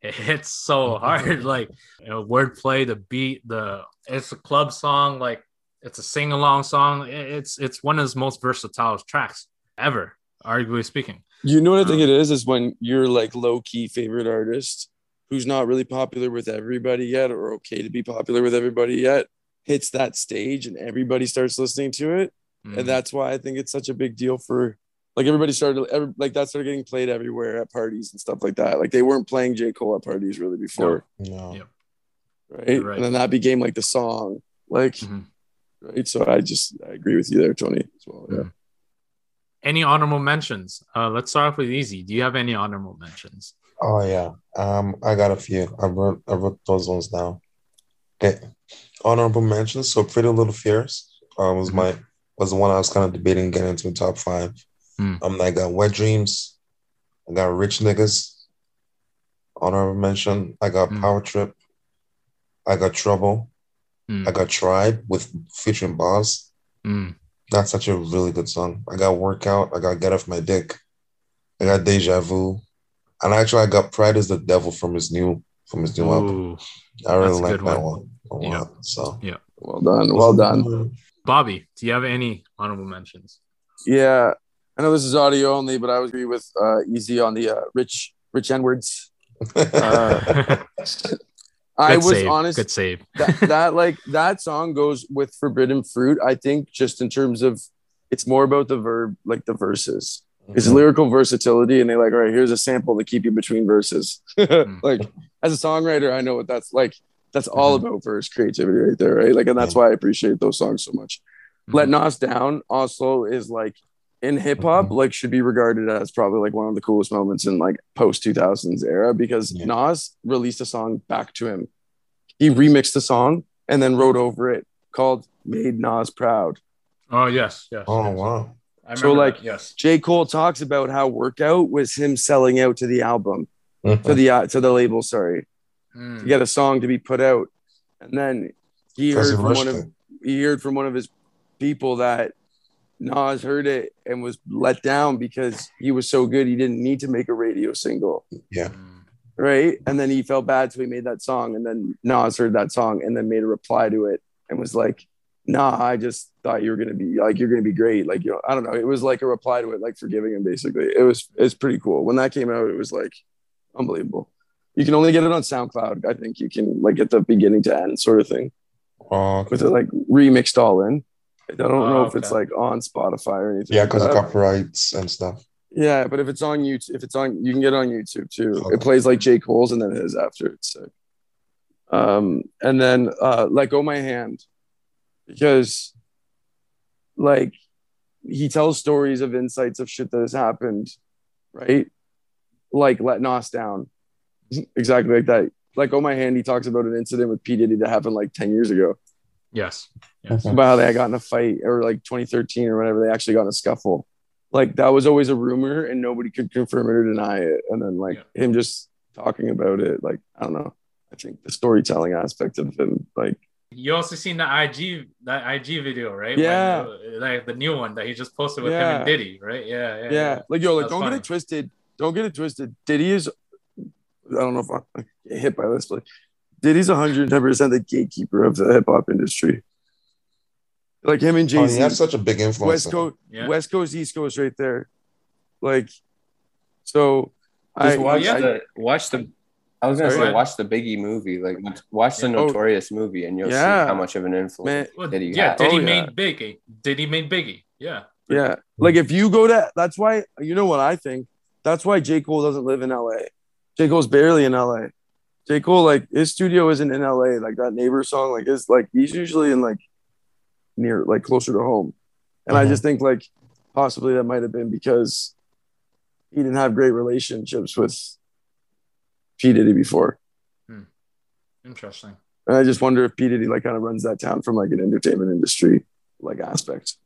it hits so hard. Like you know, wordplay, the beat, the it's a club song, like it's a sing along song. It's it's one of his most versatile tracks ever, arguably speaking. You know what I think it is is when you're like low key favorite artist who's not really popular with everybody yet or okay to be popular with everybody yet hits that stage and everybody starts listening to it. Mm-hmm. And that's why I think it's such a big deal for like everybody started every, like that started getting played everywhere at parties and stuff like that. Like they weren't playing J. Cole at parties really before. No. Yep. Right? right? And then that became like the song. Like mm-hmm right? So I just I agree with you there, Tony, as well. Yeah. Mm-hmm. Any honorable mentions? Uh, let's start off with easy. Do you have any honorable mentions? Oh yeah, um, I got a few. I wrote I wrote those ones down. Okay, honorable mentions. So Pretty Little Fears uh, was mm-hmm. my was the one I was kind of debating getting into the top five. Mm. Um, I got Wet Dreams. I got Rich Niggas. Honorable mention. I got mm. Power Trip. I got Trouble. Mm. I got Tribe with featuring Bas. That's such a really good song. I got Workout. I got Get Off My Dick. I got Deja Vu. And actually, I got Pride is the Devil from his new from his new Ooh, album. I really like that one. one yeah. So yeah, well done, well done. Bobby, do you have any honorable mentions? Yeah, I know this is audio only, but I would agree with uh, Easy on the uh, Rich Rich N words. Uh, I was honest. Good save. that, that like that song goes with Forbidden Fruit. I think just in terms of it's more about the verb, like the verses. It's mm-hmm. lyrical versatility, and they like, all right, here's a sample to keep you between verses. mm-hmm. Like as a songwriter, I know what that's like. That's all mm-hmm. about verse creativity right there, right? Like, and that's why I appreciate those songs so much. Let mm-hmm. Nas Down also is like in hip hop, mm-hmm. like should be regarded as probably like one of the coolest moments in like post 2000s era because yeah. Nas released a song back to him. He remixed the song and then wrote over it called Made Nas Proud. Oh, yes. Yes. Oh, yes. wow. So, like, that. yes, J. Cole talks about how Workout was him selling out to the album, mm-hmm. to the uh, to the label, sorry, mm. to get a song to be put out. And then he heard from one of he heard from one of his people that Nas heard it and was let down because he was so good he didn't need to make a radio single. Yeah. Right. And then he felt bad, so he made that song. And then Nas heard that song and then made a reply to it and was like, Nah, I just thought you were gonna be like you're gonna be great. Like, you know, I don't know. It was like a reply to it, like forgiving him basically. It was it's pretty cool. When that came out, it was like unbelievable. You can only get it on SoundCloud. I think you can like get the beginning to end sort of thing. Oh, with it like remixed all in. I don't oh, know if it's like on Spotify or anything. Yeah, because of copyrights and stuff. Yeah, but if it's on YouTube, if it's on, you can get it on YouTube too. Okay. It plays like J. Cole's and then his after. It's sick. Um, and then uh, let go my hand because, like, he tells stories of insights of shit that has happened, right? Like let Nas down, exactly like that. Like, oh my hand, he talks about an incident with P Diddy that happened like ten years ago. Yes. yes. About how they got in a fight or like 2013 or whatever, they actually got in a scuffle. Like that was always a rumor and nobody could confirm it or deny it. And then like yeah. him just talking about it, like, I don't know. I think the storytelling aspect of him, like you also seen the IG that IG video, right? Yeah, when, like the new one that he just posted with yeah. him and Diddy, right? Yeah, yeah. Yeah, yeah. like yo, like That's don't funny. get it twisted. Don't get it twisted. Diddy is, I don't know if I'm hit by this, but Diddy's 110 percent the gatekeeper of the hip hop industry. Like him and Jay Z. Oh, he such a big influence. West Coast, yeah. West Coast, East Coast, right there. Like, so I watch, I, the, watch the. I was gonna say, watch the Biggie movie. Like, watch the oh, Notorious oh, movie, and you'll yeah. see how much of an influence Man. Diddy. Yeah, had. Diddy oh, made Biggie. Diddy made Biggie. Yeah. Yeah, like if you go to, that's why you know what I think. That's why J Cole doesn't live in L.A. J Cole's barely in L.A. J. Cole, like his studio isn't in LA, like that neighbor song, like is like he's usually in like near like closer to home. And I uh-huh. just think like possibly that might have been because he didn't have great relationships with P Diddy before. Interesting. And I just wonder if P Diddy like kind of runs that town from like an entertainment industry like aspect.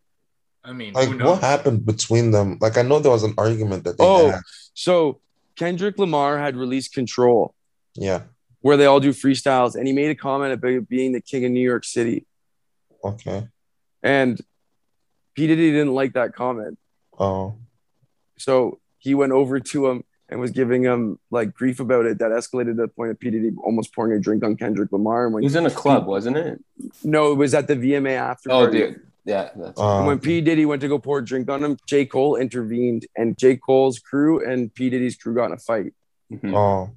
I mean, Like what happened between them? Like I know there was an argument that they Oh. had. So Kendrick Lamar had released Control, Yeah. Where they all do freestyles, and he made a comment about being the king of New York City. Okay. And P. Diddy didn't like that comment. Oh. So he went over to him and was giving him like grief about it. That escalated to the point of P. Diddy almost pouring a drink on Kendrick Lamar. And when He was in a club, wasn't it? no, it was at the VMA after Oh, party. dude. Yeah. That's Uh, when P. Diddy went to go pour a drink on him, J. Cole intervened, and J. Cole's crew and P. Diddy's crew got in a fight. Mhm. oh.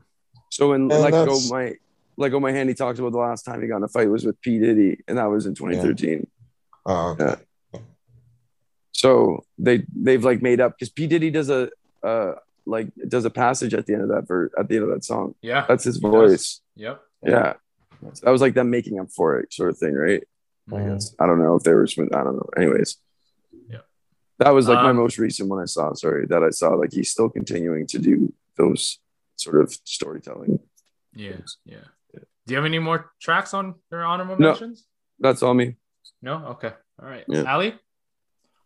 So in Yeah, like go my like oh my hand, he talked about the last time he got in a fight was with P. Diddy, and that was in 2013. Oh. okay. So they they've like made up because P. Diddy does a uh like does a passage at the end of that ver- at the end of that song. Yeah. That's his He does. voice. Yep. Yeah. So that was like them making up for it, sort of thing, right? I Mhm. guess. I don't know if they were. I don't know. Anyways. Yeah. That was like my Um, most recent one I saw. Sorry, that I saw. Like he's still continuing to do those sort of storytelling. Yeah. Yeah. Do you have any more tracks on your honorable No. mentions? That's all me. No. Okay. All right. Yeah. Ali,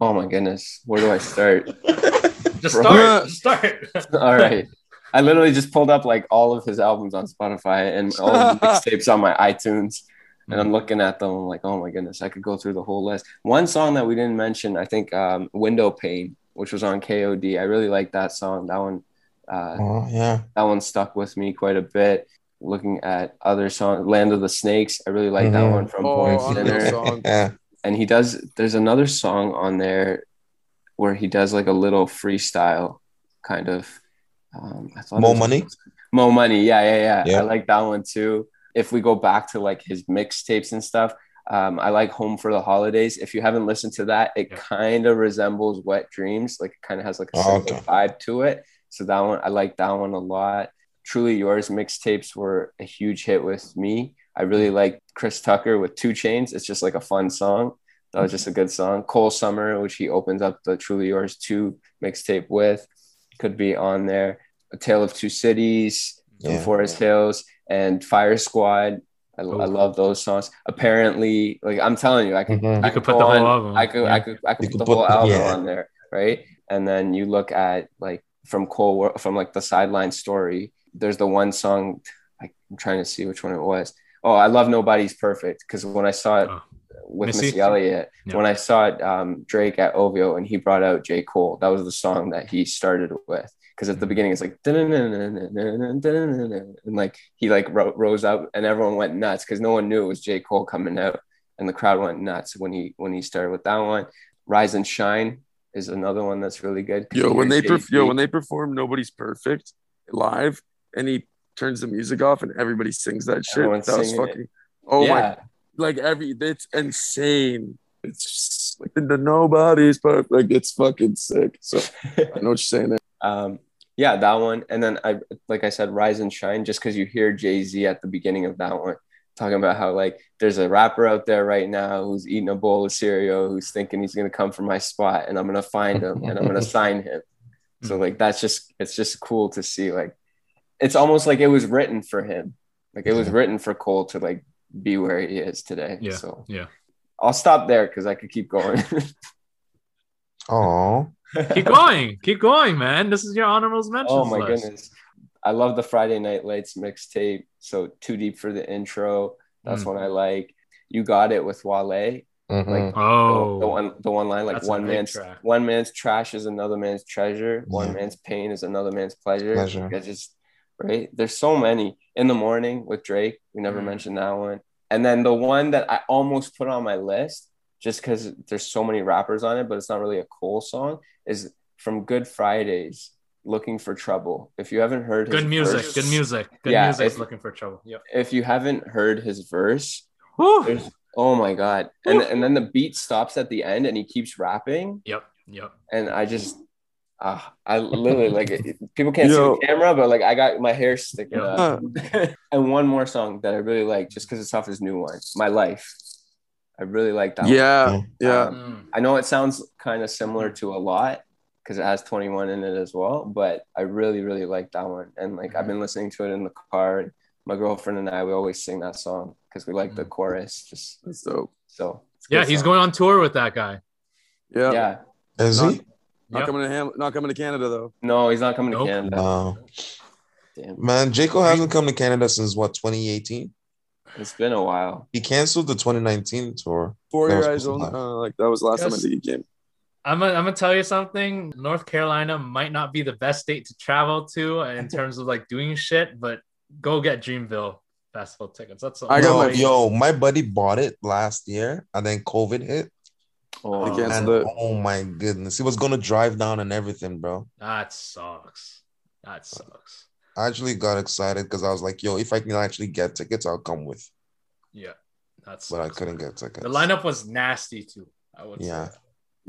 Oh my goodness. Where do I start? just start. Just start. all right. I literally just pulled up like all of his albums on Spotify and all of the mixtapes on my iTunes. And I'm looking at them. I'm like, oh my goodness, I could go through the whole list. One song that we didn't mention, I think, um, "Window Pane," which was on KOD. I really like that song. That one, uh, Oh yeah. that one stuck with me quite a bit. Looking at other songs, "Land of the Snakes," I really like that Mhm. one from Oh, Point I Sinner. Yeah. and he does there's another song on there where he does like a little freestyle kind of um I thought it More was- money. Mo money yeah yeah yeah Yeah. i like that one too if we go back to like his mixtapes and stuff um i like home for the holidays if you haven't listened to that it Yeah. kind of resembles wet dreams like it kind of has like a Oh, similar okay. vibe to it so that one i like that one a lot truly yours mixtapes were a huge hit with me i really like chris tucker with 2 Chainz it's just like a fun song that was just a good song cole summer which he opens up the truly yours 2 mixtape with could be on there a tale of two cities from Yeah. forest hills and fire squad I, I love those songs apparently like i'm telling you i could Mhm. I could could put the go whole on- album. I could, Yeah. I could, I could You put could the whole album yeah. on there, right? And then you look at like from Cole, from like the sideline story. There's the one song. I'm trying to see which one it was. Oh, I love Nobody's Perfect because when I saw it Oh. with Missy? Missy, Elliott, Yeah. when I saw it, um, Drake at OVO and he brought out J Cole. That was the song that he started with. Because at the Mhm. beginning it's like and like he like ro- rose up and everyone went nuts because no one knew it was J Cole coming out and the crowd went nuts when he when he started with that one. Rise and Shine is another one that's really good. Yo, when they perf- yo when they perform "Nobody's Perfect" live, and he turns the music off, and everybody sings that shit. Everyone's that was singing it. fucking. Oh my! Like every, it's insane. It's like the, the nobody's perfect. Like it's fucking sick. So I know what you're saying. There. um, yeah, that one. And then I like I said, Rise and Shine, just because you hear Jay Z at the beginning of that one talking about how like there's a rapper out there right now who's eating a bowl of cereal, who's thinking he's gonna come for my spot, and I'm gonna find him and I'm gonna sign him. So hmm. like that's just it's just cool to see. Like it's almost like it was written for him. Like it was written for Cole to like be where he is today. Yeah. So Yeah. I'll stop there because I could keep going. Oh. Keep going. Keep going, man. This is your honorable mention Oh my list. goodness. I love the Friday Night Lights mixtape. So too deep for the intro. That's Mm. one I like. You got it with Wale. Mhm. Like Oh. the, the one the one line like That's one man's track. one man's trash is another man's treasure. One man's pain is another man's pleasure. Pleasure. It's just right. There's so many. In the morning with Drake. We never Mm. mentioned that one. And then the one that I almost put on my list just because there's so many rappers on it, but it's not really a Cole song, is from Good Fridays, Looking for Trouble. If you haven't heard his Good music. verse- Good music. Good Yeah, music. if- looking for trouble. Yep. If you haven't heard his verse, oh my god. And and then the beat stops at the end and he keeps rapping. Yep. Yep. And I just uh, I literally like it, people can't Yo. see the camera, but like I got my hair sticking Yeah. up. and one more song that I really like, just because it's off his new one, My Life. I really like that one. Yeah, yeah. Um, I know it sounds kind of similar to a lot because it has 21 in it as well. But I really, really like that one. And like I've been listening to it in the car. And my girlfriend and I, we always sing that song because we like the Mm. chorus. Just That's dope. so. Yeah, he's song. going on tour with that guy. Yeah. Yeah. Is Not- he? Not Yep. coming to Ham- not coming to Canada though. No, he's not coming Nope. to Canada. No. Damn. Man, J. Cole hasn't come to Canada since what 2018. It's been a while. He canceled the 2019 tour. Four That your was eyes only. Uh, like that was the last time I think he came. I'm gonna, I'm gonna tell you something. North Carolina might not be the best state to travel to in terms of like doing shit, but go get Dreamville Festival tickets. That's I got Yo, my- yo, my buddy bought it last year, and then COVID hit. Oh, oh And Canceled oh my goodness, he was gonna drive down and everything, bro. That sucks. That sucks. I actually got excited because I was like, yo, if I can actually get tickets, I'll come with. Yeah, that's. But I couldn't get tickets. The lineup was nasty too. I would Yeah. say.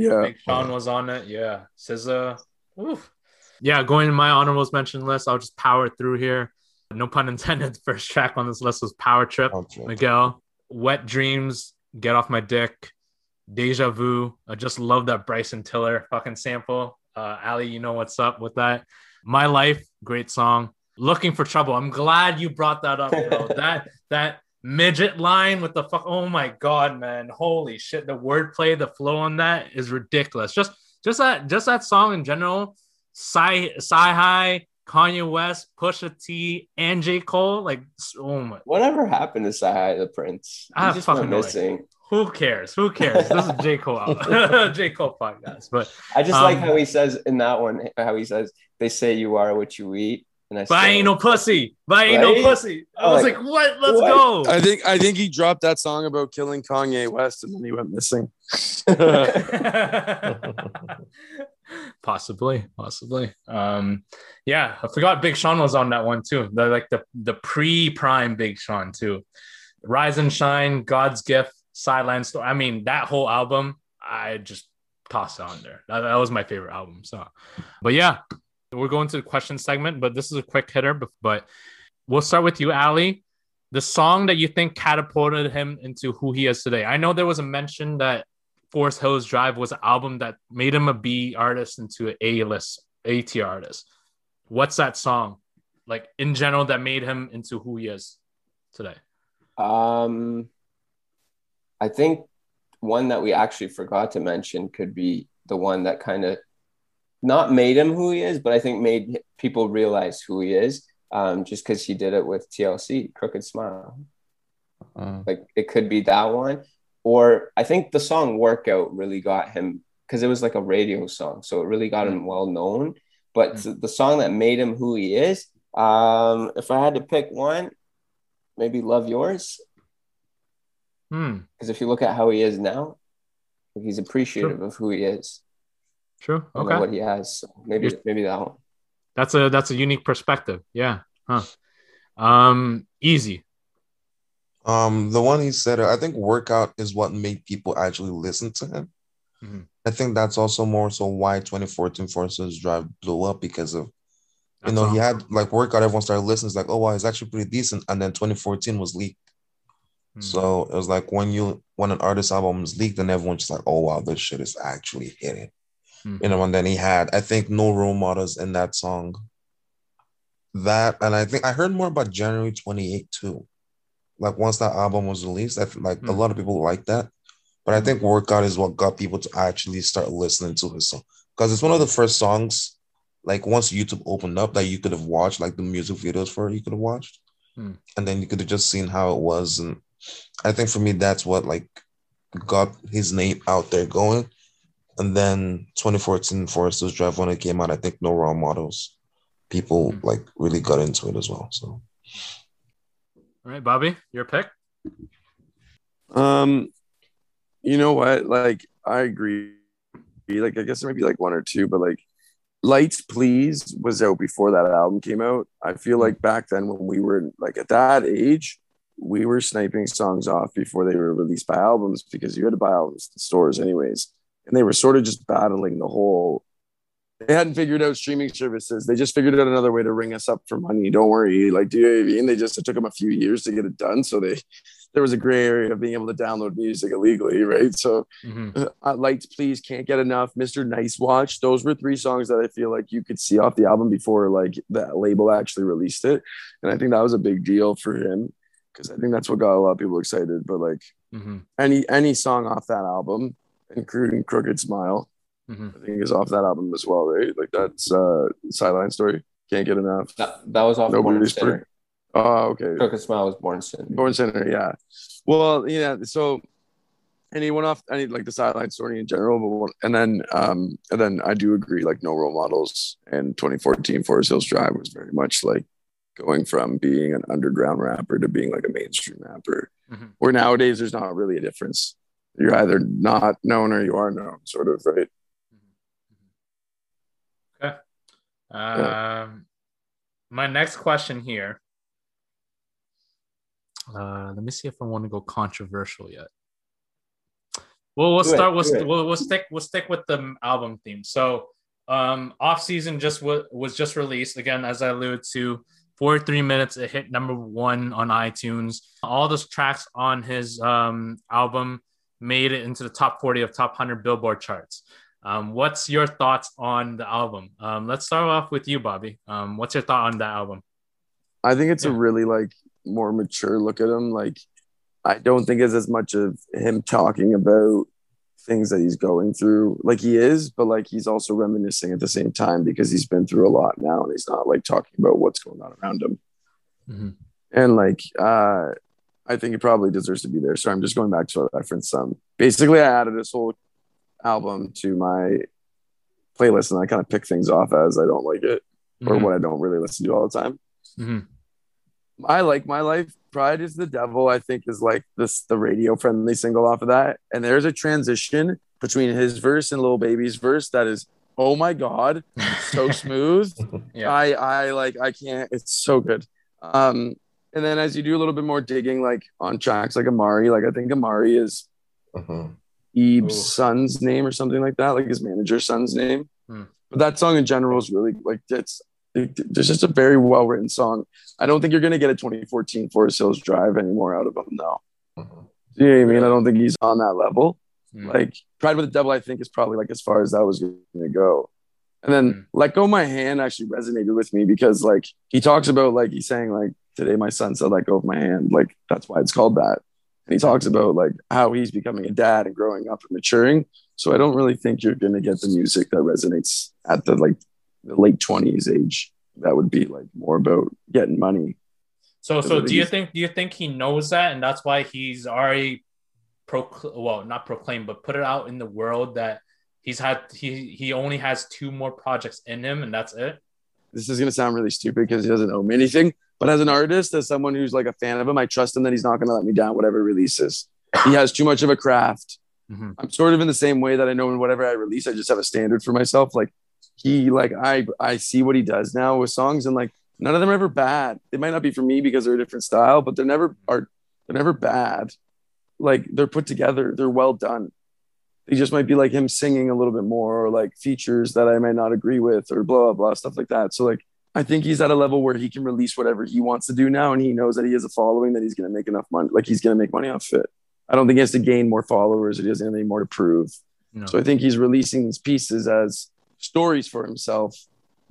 Yeah. Big Sean was on it. Yeah. SZA. Oof. Yeah, going to my honorables mention list, I'll just power through here. No pun intended. The first track on this list was Power Trip. Okay. Miguel, Wet Dreams, Get Off My Dick, Deja Vu. I just love that Bryson Tiller fucking sample. Uh, Ali, you know what's up with that. My Life, great song. Looking for Trouble. I'm glad you brought that up, bro. that that midget line with the fuck. Oh my god, man! Holy shit! The wordplay, the flow on that is ridiculous. Just just that just that song in general. Sci Sci High, Kanye West, Pusha T, and J Cole. Like, oh my Whatever happened to CyHi the Prynce? He I have just fucking missing. who cares? Who cares? This is J. Cole. J. Cole podcast. But I just like Um, how he says in that one, how he says, "They say you are what you eat," and I. but I ain't no pussy. But I ain't no pussy. I was Like, like, what? Let's what? go. I think I think he dropped that song about killing Kanye West and then he went missing. possibly, possibly. Um, yeah, I forgot Big Sean was on that one too. The like the the pre-prime Big Sean too. Rise and Shine, God's Gift, Sideline Story. I mean, that whole album, I just tossed it on there. That, that was my favorite album. So, but yeah, we're going to the question segment, but this is a quick hitter. But, we'll start with you, Ali. The song that you think catapulted him into who he is today. I know there was a mention that Forest Hills Drive was an album that made him a B artist into an A list, A tier artist. What's that song, like in general, that made him into who he is today? Um, I think one that we actually forgot to mention could be the one that kind of not made him who he is, but I think made people realize who he is. Um, just because he did it with TLC, Crooked Smile. Uh, Like it could be that one, or I think the song "Workout" really got him because it was like a radio song, so it really got him well known. But Mm. the song that made him who he is, um, if I had to pick one, maybe "Love Yours." Hmm. Because if you look at how he is now, he's appreciative of who he is True. and Okay. what he has. So maybe You're- maybe that one. That's a that's a unique perspective. Yeah. Huh. Um. Easy. Um, the one he said, I think workout is what made people actually listen to him. Mhm. I think that's also more so why 2014 Forces Drive blew up because of you That's know all. he had like workout. Everyone started listening. It's like, oh wow, it's actually pretty decent. And then 2014 was leaked. Hmm. So it was like when you when an artist album is leaked, and everyone's just like, oh wow, this shit is actually hitting. Mhm. You know, and then he had, I think, no role models in that song. That and I think I heard more about January 28 too. Like once that album was released, I feel like a Hmm. lot of people like that. But I think Workout is what got people to actually start listening to his song. Because it's one of the first songs, like once YouTube opened up, that you could have watched, like the music videos for it, you could have watched. Hmm. And then you could have just seen how it was. And I think for me, that's what like got his name out there going. And then 2014 Forest Hills Drive when it came out, I think no role models. People Hmm. like really got into it as well. So All right, Bobby, your pick. Um, you know what? Like, I agree. Like, I guess there might be like one or two, but like, Lights Please was out before that album came out. I feel like back then when we were like at that age, we were sniping songs off before they were released by albums because you had to buy albums in stores anyways. And they were sort of just battling the whole. They hadn't figured out streaming services. They just figured out another way to ring us up for money. Don't worry. Like, do you know what I mean? They just it took them a few years to get it done. So they there was a gray area of being able to download music illegally, right? So, Mhm. uh, Lights Please, Can't Get Enough, Mr. Nice Watch. Those were three songs that I feel like you could see off the album before like that label actually released it. And I think that was a big deal for him because I think that's what got a lot of people excited. But like Mhm. any any song off that album, including Crooked Smile, Mhm. I think is off that album as well, right? Like that's uh Sideline Story. Can't get enough. That, that was off Nobody's Sinner. Oh, okay. Crooked Smile was Born Sinner. Born Sinner, yeah. Well, yeah. So, and he went off. I need like the sideline story in general, but one, and then, um, and then I do agree. Like no role models, and 2014 Forest Hills Drive was very much like going from being an underground rapper to being like a mainstream rapper. Mhm. Where nowadays there's not really a difference. You're either not known or you are known, sort of, right? Um, my next question here. Uh, let me see if I want to go controversial yet. Well, we'll Do it, start. We'll, do we'll we'll stick. We'll stick with the album theme. So, um, off season just w- was just released again, as I alluded to. 43 minutes, it hit number one on iTunes. All those tracks on his um, album made it into the top 40 of top 100 Billboard charts. Um, what's your thoughts on the album? Um, let's start off with you, Bobby. Um, what's your thought on that album? I think it's a really like more mature look at him. Like, I don't think it's as much of him talking about things that he's going through. Like he is, but like he's also reminiscing at the same time because he's been through a lot now, and he's not like talking about what's going on around him. Mhm. And like, uh, I think he probably deserves to be there. So I'm just going back to what I referenced. Um, basically, I added this whole album to my playlist, and I kind of pick things off as I don't like it or Mhm. what I don't really listen to all the time. Mhm. I like my life. Pride is the devil. I think is like this the radio friendly single off of that. And there's a transition between his verse and Lil Baby's verse that is oh my god, so smooth. Yeah. I I like I can't. It's so good. Um, and then as you do a little bit more digging, like on tracks like Amari, like I think Amari is Mhm. Ib's Ooh. son's name or something like that, like his manager's son's name. Hmm. But that song in general is really like it's it, there's just a very well written song. I don't think you're gonna get a 2014 Forest Hills Drive anymore out of him now. Mhm. You know what I mean? I don't think he's on that level. Mm. Like Pride with the Devil, I think is probably like as far as that was gonna go. And then Mm. Let Go My Hand actually resonated with me because like he talks about like he's saying like today my son said let go of my hand. Like that's why it's called that. And he talks about like how he's becoming a dad and growing up and maturing. So I don't really think you're gonna get the music that resonates at the like the late twenties age. That would be like more about getting money. So, so do you think do you think he knows that, and that's why he's already procl- well, not proclaimed, but put it out in the world that he's had he he only has two more projects in him, and that's it. This is gonna sound really stupid because he doesn't owe me anything. But as an artist, as someone who's like a fan of him, I trust him that he's not gonna let me down whatever releases. He has too much of a craft. Mhm. I'm sort of in the same way that I know in whatever I release, I just have a standard for myself. Like he, like I, I see what he does now with songs, and like none of them are ever bad. They might not be for me because they're a different style, but they're never are they're never bad. Like they're put together, they're well done. They just might be like him singing a little bit more, or like features that I might not agree with, or blah blah blah stuff like that. So like I think he's at a level where he can release whatever he wants to do now, and he knows that he has a following that he's going to make enough money. Like he's going to make money off it. I don't think he has to gain more followers. Or he doesn't have any more to prove. No. So I think he's releasing these pieces as stories for himself,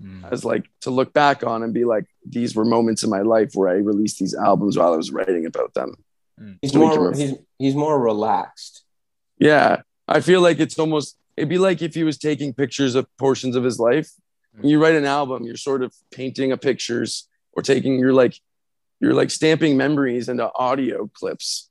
Mm. as like to look back on and be like, these were moments in my life where I released these albums while I was writing about them. He's So more ref- he's he's more relaxed. Yeah, I feel like it's almost it'd be like if he was taking pictures of portions of his life. When you write an album, you're sort of painting a pictures or taking you're like you're like stamping memories into audio clips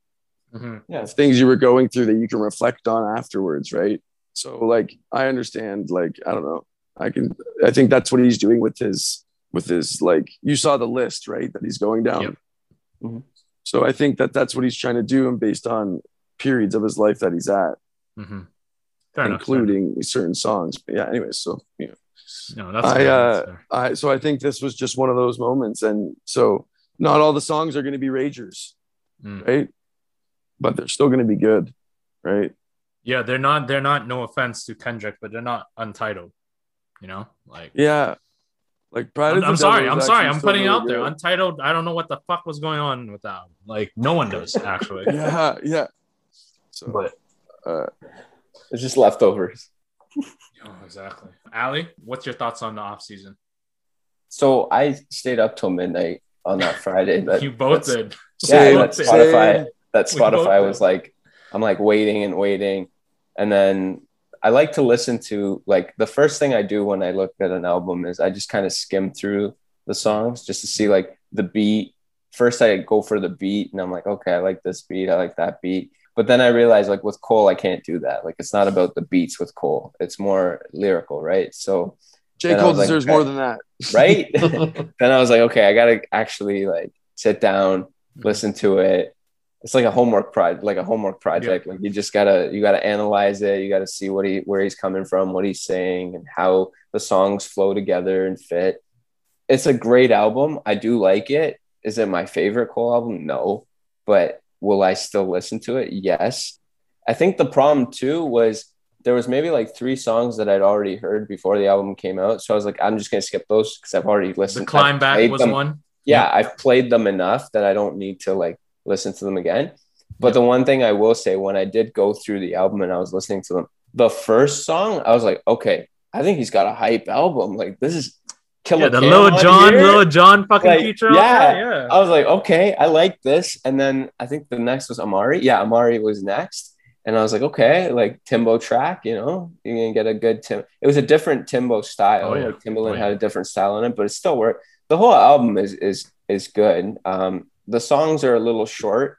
Mhm. Yeah. of things you were going through that you can reflect on afterwards, right? So like I understand, like, I don't know. I can I think that's what he's doing with his with his like you saw the list, right? That he's going down. Yep. Mhm. So I think that that's what he's trying to do and based on periods of his life that he's at, Mhm. Fair enough, including certain songs. But yeah, anyways, so yeah. enough. No, that's I, uh. I so I think this was just one of those moments. And so not all the songs are gonna be ragers, Mm. right? But they're still gonna be good, right? Yeah, they're not. They're not. No offense to Kendrick, but they're not untitled. You know, like Yeah. Like Pride I'm, of the I'm sorry. I'm sorry. I'm putting it really out there. good. Untitled. I don't know what the fuck was going on with that. Like no one knows actually. yeah, yeah. So, But uh, It's just leftovers. oh, exactly. Ali, what's your thoughts on the off season? So I stayed up till midnight on that Friday. That, You both did. Yeah, that. Spotify. That Spotify did. was like, I'm like waiting and waiting, and then I like to listen to like the first thing I do when I look at an album is I just kind of skim through the songs just to see like the beat. First, I go for the beat, and I'm like, okay, I like this beat, I like that beat. But then I realized like with Cole, I can't do that. Like it's not about the beats with Cole; it's more lyrical, right? So J. Cole was like, deserves okay. more than that. right? then I was like, okay, I gotta actually like sit down, mm-hmm. listen to it. It's like a homework project, like a homework project. Like you just gotta you gotta analyze it. You gotta see what he where he's coming from, what he's saying, and how the songs flow together and fit. It's a great album. I do like it. Is it my favorite Cole album? No, but will I still listen to it? Yes. I think the problem too was there was maybe like three songs that I'd already heard before the album came out. So I was like, I'm just gonna skip those because I've already listened. The climb back was them. one. Yeah, I've played them enough that I don't need to like listen to them again. But the one thing I will say, when I did go through the album and I was listening to them, the first song, I was like, okay, I think he's got a hype album. Like this is Killer Yeah, the Lil Jon. Lil Jon fucking Like, feature. yeah. yeah. I was like, okay, I like this. And then I think the next was Amari. Yeah, Amari was next. And I was like, okay, like Timbo track, you know, you're gonna get a good Tim. It was a different Timbo style. Oh, yeah. Like Timbaland Oh, yeah. had a different style in it, but it still worked. The whole album is is is good. Um, the songs are a little short,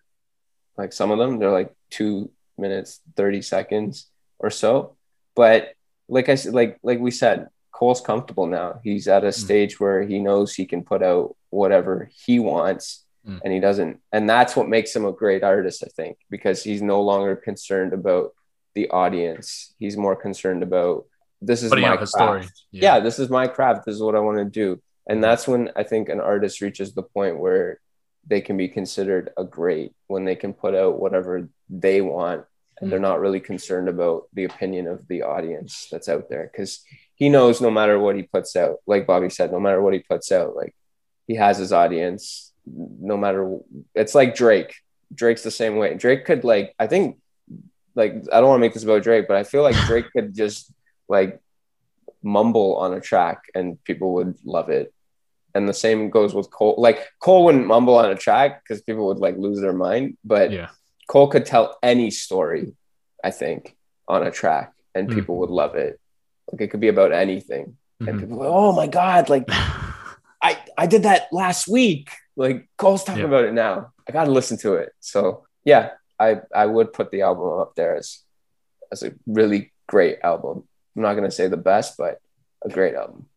like some of them, they're like two minutes, 30 seconds or so. But like I said, like like we said, Cole's comfortable now. He's at a Mm. stage where he knows he can put out whatever he wants Mm. and he doesn't and that's what makes him a great artist, I think, because he's no longer concerned about the audience. He's more concerned about this is Putting my craft. story. Yeah. this is my craft. This is what I want to do. And that's when I think an artist reaches the point where they can be considered a great when they can put out whatever they want and they're not really concerned about the opinion of the audience that's out there because he knows no matter what he puts out like bobby said no matter what he puts out like he has his audience no matter it's like drake drake's the same way drake could like i think like i don't want to make this about drake but i feel like drake could just like mumble on a track and people would love it and the same goes with cole like cole wouldn't mumble on a track because people would like lose their mind but Yeah. Cole could tell any story, I think, on a track, and Mm. people would love it. Like it could be about anything, and Mhm. people, go, oh my god, like I I did that last week. Like Cole's talking Yeah. about it now. I got to listen to it. So yeah, I I would put the album up there as as a really great album. I'm not gonna say the best, but a great album.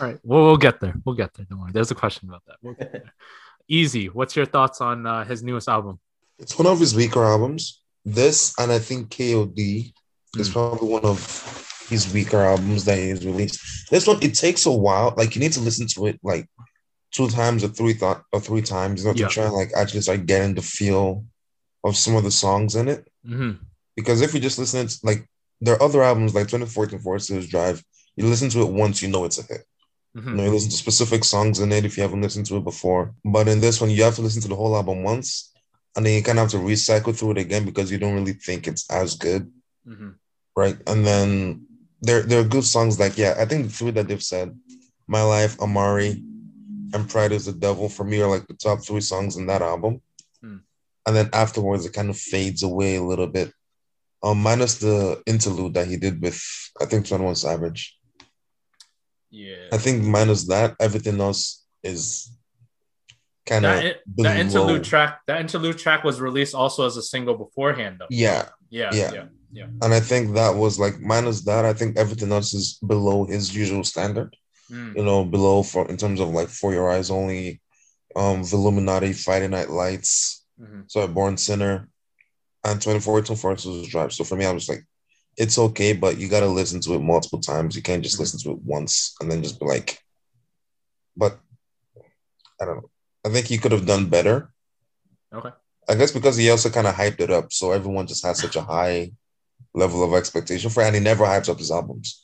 All right. Well, we'll get there. We'll get there. Don't worry. There's a question about that. We'll get there. Easy. What's your thoughts on uh, his newest album? It's one of his weaker albums. This and I think KOD is Mm. probably one of his weaker albums that he's released. This one it takes a while. Like you need to listen to it like two times or three thought or three times, you know, to Yeah. try and like actually start getting the feel of some of the songs in it. hmm Because if you just listen to like there are other albums like 2014 Forest Hills Drive, you listen to it once, you know it's a hit. hmm You know, you listen to specific songs in it if you haven't listened to it before. But in this one, you have to listen to the whole album once, and then you kind of have to recycle through it again because you don't really think it's as good, hmm right? And then there there are good songs like yeah, I think the three that they've said, "My Life," "Amari," and "Pride Is the Devil" for me are like the top three songs in that album. Hmm. And then afterwards, it kind of fades away a little bit, um, minus the interlude that he did with I think Twenty One Savage. Yeah. I think minus that, everything else is kind of That, that interlude track. That interlude track was released also as a single beforehand, though. Yeah, Yeah. Yeah. Yeah. Yeah. and I think that was like minus that. I think everything else is below his usual standard. Mm. You know, below for in terms of like For Your Eyes Only, um, Illuminati, Friday Night Lights, Mhm. so Born Sinner, and Twenty Four Two Forces Drive. So for me, I was like, it's okay, but you got to listen to it multiple times. You can't just Mhm. listen to it once and then just be like, but I don't know. I think he could have done better. Okay. I guess because he also kind of hyped it up, so everyone just has such a high level of expectation for, and he never hypes up his albums.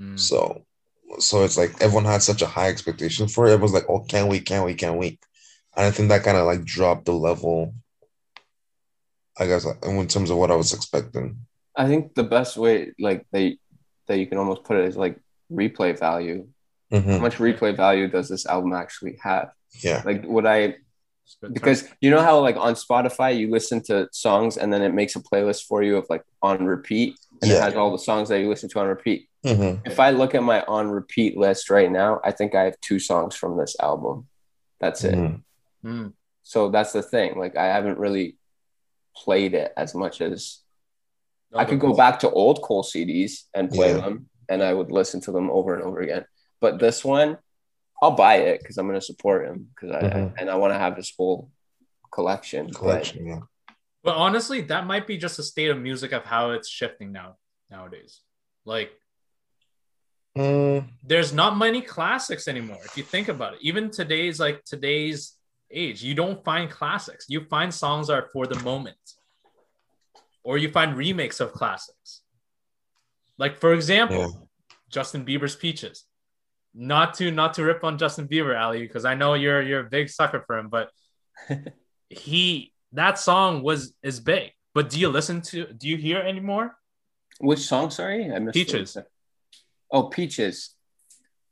Mm. So So it's like everyone had such a high expectation for it. It was like, oh, can't wait, can't wait, can't wait. And I think that kind of like dropped the level, I guess, in terms of what I was expecting. I think the best way, like they, that you can almost put it is like replay value. Mm-hmm. How much replay value does this album actually have? Yeah. Like, would I because you know how like on Spotify you listen to songs and then it makes a playlist for you of like on repeat and Yeah. it has all the songs that you listen to on repeat. Mhm. If I look at my on repeat list right now, I think I have two songs from this album. That's it. Mhm. Mm. So that's the thing. Like I haven't really played it as much as I could go back to old Cole CDs and play Yeah. them and I would listen to them over and over again. But this one, I'll buy it because I'm going to support him because I Mhm. and I want to have his whole collection. But Collection, yeah. But honestly, that might be just a state of music of how it's shifting now nowadays. Like Mm, there's not many classics anymore if you think about it even today's like today's age you don't find classics you find songs that are for the moment or you find remakes of classics like for example Yeah. justin bieber's peaches not to not to rip on justin bieber ali because i know you're you're a big sucker for him but he that song was is big but do you listen to do you hear anymore which song? Sorry, I missed it. Peaches. Oh, Peaches.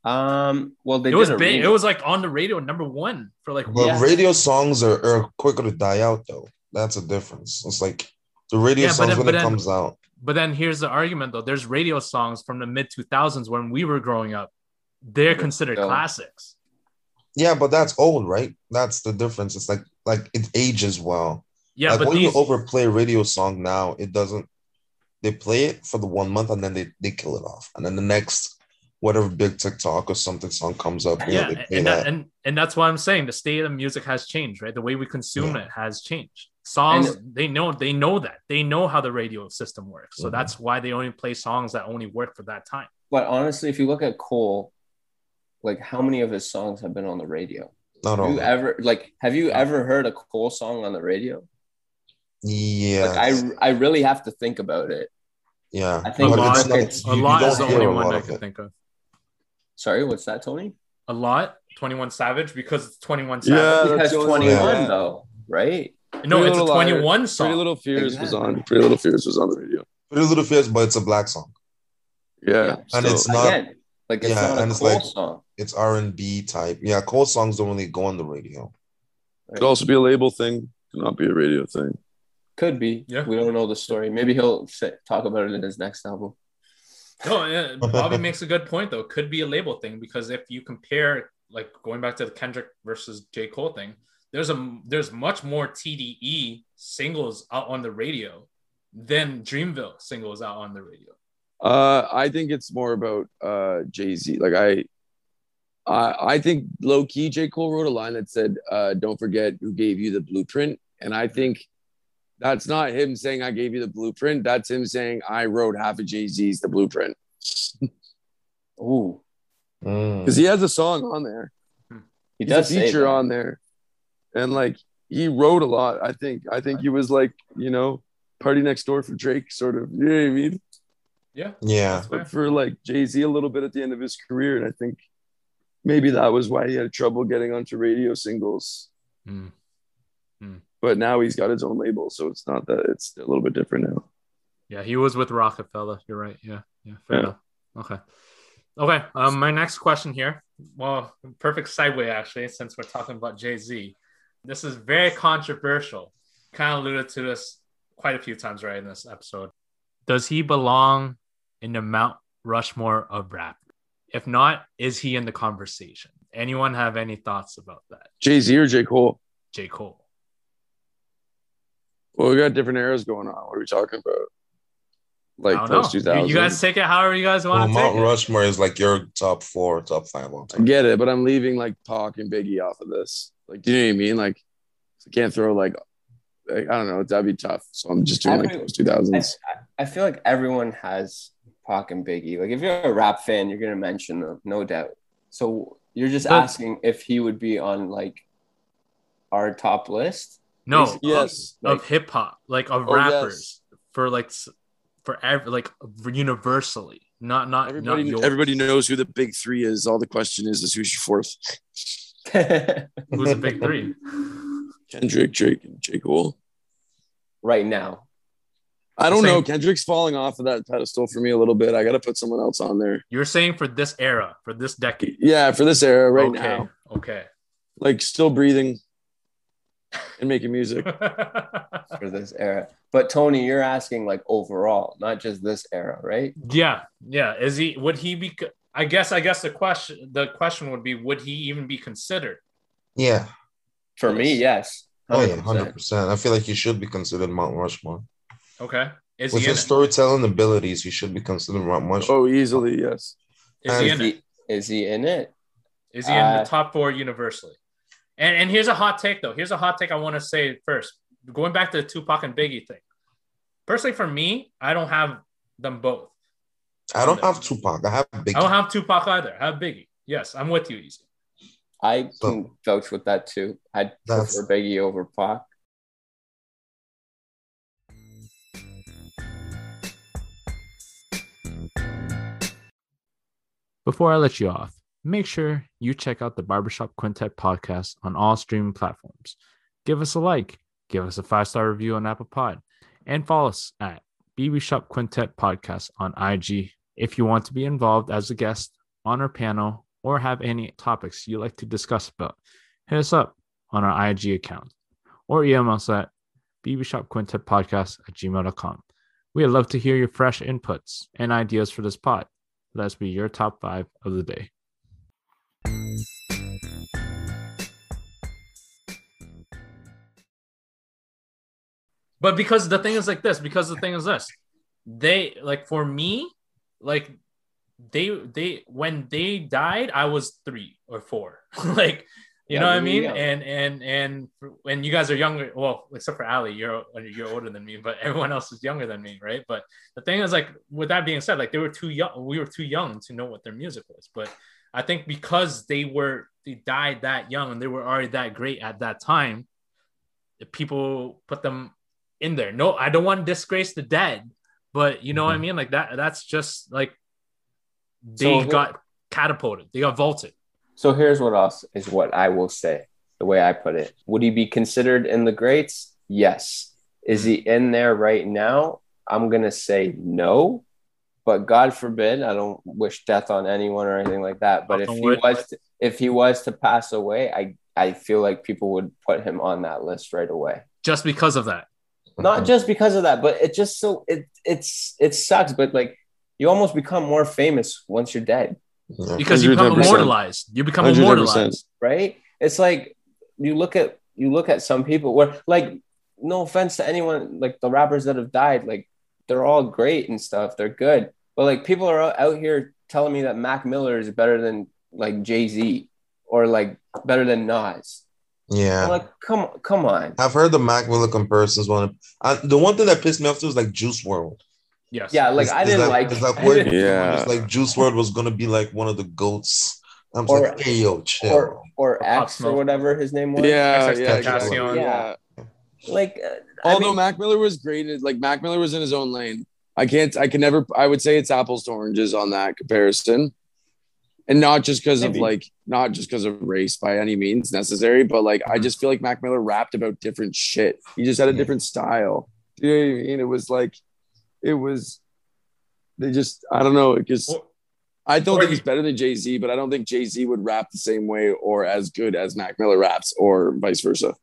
Um. Well, they it was big it was like on the radio number one for like But Yeah. radio songs are, are quicker to die out, though. That's a difference. It's like the radio Yeah, songs then- when it then- comes out. But then here's the argument though. There's radio songs from the mid 2000s when we were growing up. They're considered So- classics. Yeah, but that's old, right? That's the difference. It's like like it ages well. Yeah, like but when these you overplay a radio song now, it doesn't. They play it for the one month and then they, they kill it off, and then the next whatever big TikTok or something song comes up, you know, yeah, they play and that. that, and and that's why I'm saying the state of music has changed, right? The way we consume it has changed. Songs they know they know that they know how the radio system works, so Mhm. that's why they only play songs that only work for that time. But honestly, if you look at Cole, like how many of his songs have been on the radio? Not Have all. you ever like have you ever heard a Cole song on the radio? Yeah. Like I I really have to think about it. yeah. I think a lot, it's not- it's- a you- you lot don't is the only one I of can it. think of. Sorry, what's that, Tony? A lot, 21 Savage because it's 21 Yeah, Savage. It that's has 21 one. though, right? no, Pretty it's a Little Liars- 21 song. Pretty Little Fears was on. Pretty Little Fears was on the radio. Pretty Little Fears, but it's a 6LACK song. Yeah, And still. it's not- Again, like it's yeah, not a and it's Cole like- song. It's R and B type. Yeah, cold songs don't really go on the radio. It could also be a label thing. Could not be a radio thing. Could be. Yeah. We don't know the story. Maybe he'll say, talk about it in his next album. No, yeah, Bobby makes a good point though. Could be a label thing because if you compare, like going back to the Kendrick versus J Cole thing, there's a there's much more TDE singles out on the radio than Dreamville singles out on the radio. Uh, I think it's more about uh Jay Z. Like I, I, I think low key J Cole wrote a line that said, uh, "Don't forget who gave you the blueprint," and I think that's not him saying I gave you the blueprint. That's him saying I wrote half of Jay Z's the blueprint Ooh, Mm. because he has a song on there. he He's a does say feature on there, and like he wrote a lot. I think. I think he was like you know PARTYNEXTDOOR for Drake, sort of. You know what I mean? Yeah, Yeah. but for like Jay Z a little bit at the end of his career. And I think maybe that was why he had trouble getting onto radio singles. Mm. But now he's got his own label, so it's not that it's a little bit different now. Yeah, he was with Rockefeller. You're right. Yeah, yeah, fair Yeah. enough. Okay, okay. Um, my next question here. Well, perfect segue actually, since we're talking about Jay Z. This is very controversial. Kind of alluded to this quite a few times right in this episode. Does he belong in the Mount Rushmore of rap? If not, is he in the conversation? Anyone have any thoughts about that? Jay Z or J Cole? J. Cole. Well, we got different eras going on. What are we talking about? Like post two You, guys take it however you guys Well, want to Mount take it. Rushmore is like your top four, top five all I time. get it, but I'm leaving like Pac and Biggie off of this. Like, do you know what I mean? Like, I can't throw like, like I don't know. That'd be tough. So I'm just doing like Every- post two thousands. I feel like everyone has Pac and Biggie. Like if you're a rap fan, you're gonna mention them, no doubt. So you're just But- asking if he would be on like our top list. No, Basically, Yes. of hip hop, like of Oh, rappers yes. for like for ev- like universally. Not not Everybody, not yours. everybody knows who the big three is. All the question is, is who's your fourth? Who's the big three? Kendrick, Drake, and J. Cole. right now. I don't Same. know. Kendrick's falling off of that pedestal for me a little bit. I got to put someone else on there. You're saying for this era, for this decade. Yeah, for this era right okay. now, Okay. like still breathing and making music. for this era. But Tony, you're asking like overall, not just this era, right? yeah, yeah. Is he? Would he be? I guess. I guess the question. The question would be: Would he even be considered? Yeah. For me, yes. Oh yeah, hundred percent. I feel like he should be considered Mount Rushmore. Okay. Is With he in his it? storytelling abilities, he should be considered Mount Rushmore. Oh, easily, yes. Is he in it? he, is he in it? Is he in Uh, the top four universally? And and here's a hot take though. Here's a hot take I want to say first. Going back to the Tupac and Biggie thing. Personally, for me, I don't have them both. I don't have Tupac. I have Biggie. I don't have Tupac either. I have Biggie. Yes, I'm with you, Easy. I So- can vouch with that too. I'd That's- prefer Biggie over Pac. Before I let you off, make sure you check out the Barbershop Quintet podcast on all streaming platforms. Give us a like, give us a five star review on Apple Pod, and follow us at BB Shop Quintet Podcast on IG if you want to be involved as a guest on our panel or have any topics you'd like to discuss about. Hit us up on our IG account or email us at bbshopquintetpodcast at gmail.com. We'd love to hear your fresh inputs and ideas for this pod. Let's be your top five of the day. But because the thing is like this, because the thing is this, they like for me, like they they when they died, I was three or four. like you Yeah, know what I mean? young. And and and when you guys are younger, well, except for Ali, you're you're older than me, but everyone else is younger than me, right? But the thing is, like, with that being said, like they were too young, we were too young to know what their music was. But I think because they were they died that young and they were already that great at that time, people put them in there. No, I don't want to disgrace the dead, but you know what I Mhm. mean? Like that, that's just like they So got catapulted, they got vaulted. So here's what else is what I will say. The way I put it, would he be considered in the greats? Yes. Is he in there right now? I'm gonna say no. But God forbid, I don't wish death on anyone or anything like that. But if he was to, if he was to pass away, I I feel like people would put him on that list right away. Just because of that. Not just because of that, but it just so it it's it sucks. But like you almost become more famous once you're dead. Yeah. Because you become immortalized. You become 110%. immortalized. right? It's like you look at you look at some people where like no offense to anyone like the rappers that have died, like they're all great and stuff, they're good. But like people are out- out here telling me that Mac Miller is better than like Jay-Z or like better than Nas. Yeah. I'm like, come come on. I've heard the Mac Miller comparisons. One, uh, the one thing that pissed me off too was like Juice WRLD. Yes. Yeah, like Is- I didn't that- like is that I word? didn't- Yeah. It's like Juice WRLD was gonna be like one of the goats. I'm just Or- like, hey yo, chill. or or Or X or whatever his name was. Yeah, yeah, exactly. Yeah. yeah. Like uh, I Although mean, Mac Miller was great, like Mac Miller was in his own lane. I can't, I can never, I would say it's apples to oranges on that comparison. And not just because of like, not just because of race by any means necessary, but like, I just feel like Mac Miller rapped about different shit. He just had a different style. Do you know what I mean? It was like, it was, they just, I don't know. Because Or- I don't think he's better than Jay Z, but I don't think Jay Z would rap the same way or as good as Mac Miller raps or vice versa.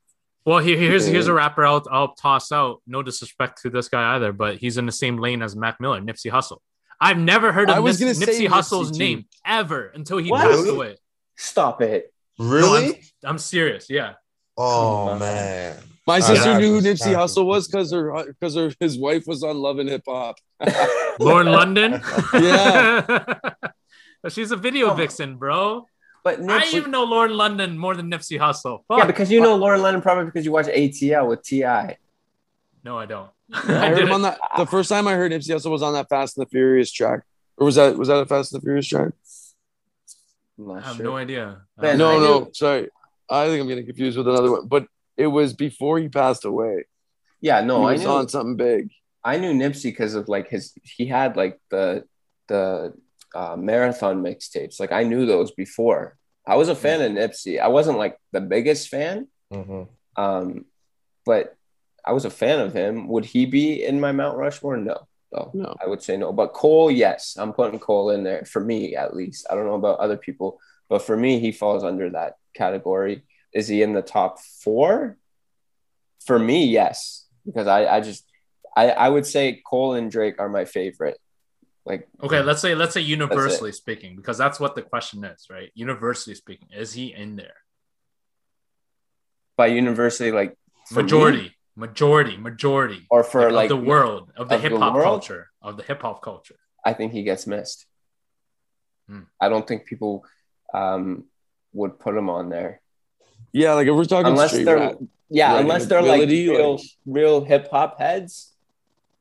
Well, here, here's Yeah. here's a rapper I'll, I'll toss out. No disrespect to this guy either, but he's in the same lane as Mac Miller, Nipsey Hussle. I've never heard I of was Nis- Nipsey Hussle's Nipsey, too. name ever until he What? passed away. stop it. really? I'm serious. Yeah. oh Come on. man. My Uh, sister yeah. knew who Nipsey Yeah. Hussle was because her because her his wife was on Love and Hip Hop. Lauren London. Yeah. She's a video Come on. vixen, bro. But I even know Lauren London more than Nipsey Hussle. yeah, because you know Lauren London probably because you watch ATL with Ti. no, I don't. I heard him on that. The first time I heard Nipsey Hussle was on that Fast and the Furious track, or was that was that a Fast and the Furious track? I'm not I have sure. no idea. Man, no, no, sorry. I think I'm getting confused with another one, but it was before he passed away. Yeah, no, he I was knew on something big. I knew Nipsey because of like his he had like the the uh, marathon mixtapes. Like I knew those before. I was a fan of Nipsey. I wasn't like the biggest fan, Mm-hmm. um, but I was a fan of him. Would he be in my Mount Rushmore? No, no, No. I would say no. But Cole, yes, I'm putting Cole in there for me at least. I don't know about other people, but for me, he falls under that category. Is he in the top four? For me, yes, because I, I just, I, I would say Cole and Drake are my favorite. Like, Okay, let's say let's say universally speaking, because that's what the question is, right? Universally speaking, is he in there? by university, like for me, Majority, majority, majority. or for like, like of the world, of the hip hop culture, of the hip hop culture. I think he gets missed. Hmm. I don't think people um, would put him on there Yeah, like if we're talking unless they're rap, yeah, unless they're like real, like- real hip hop heads,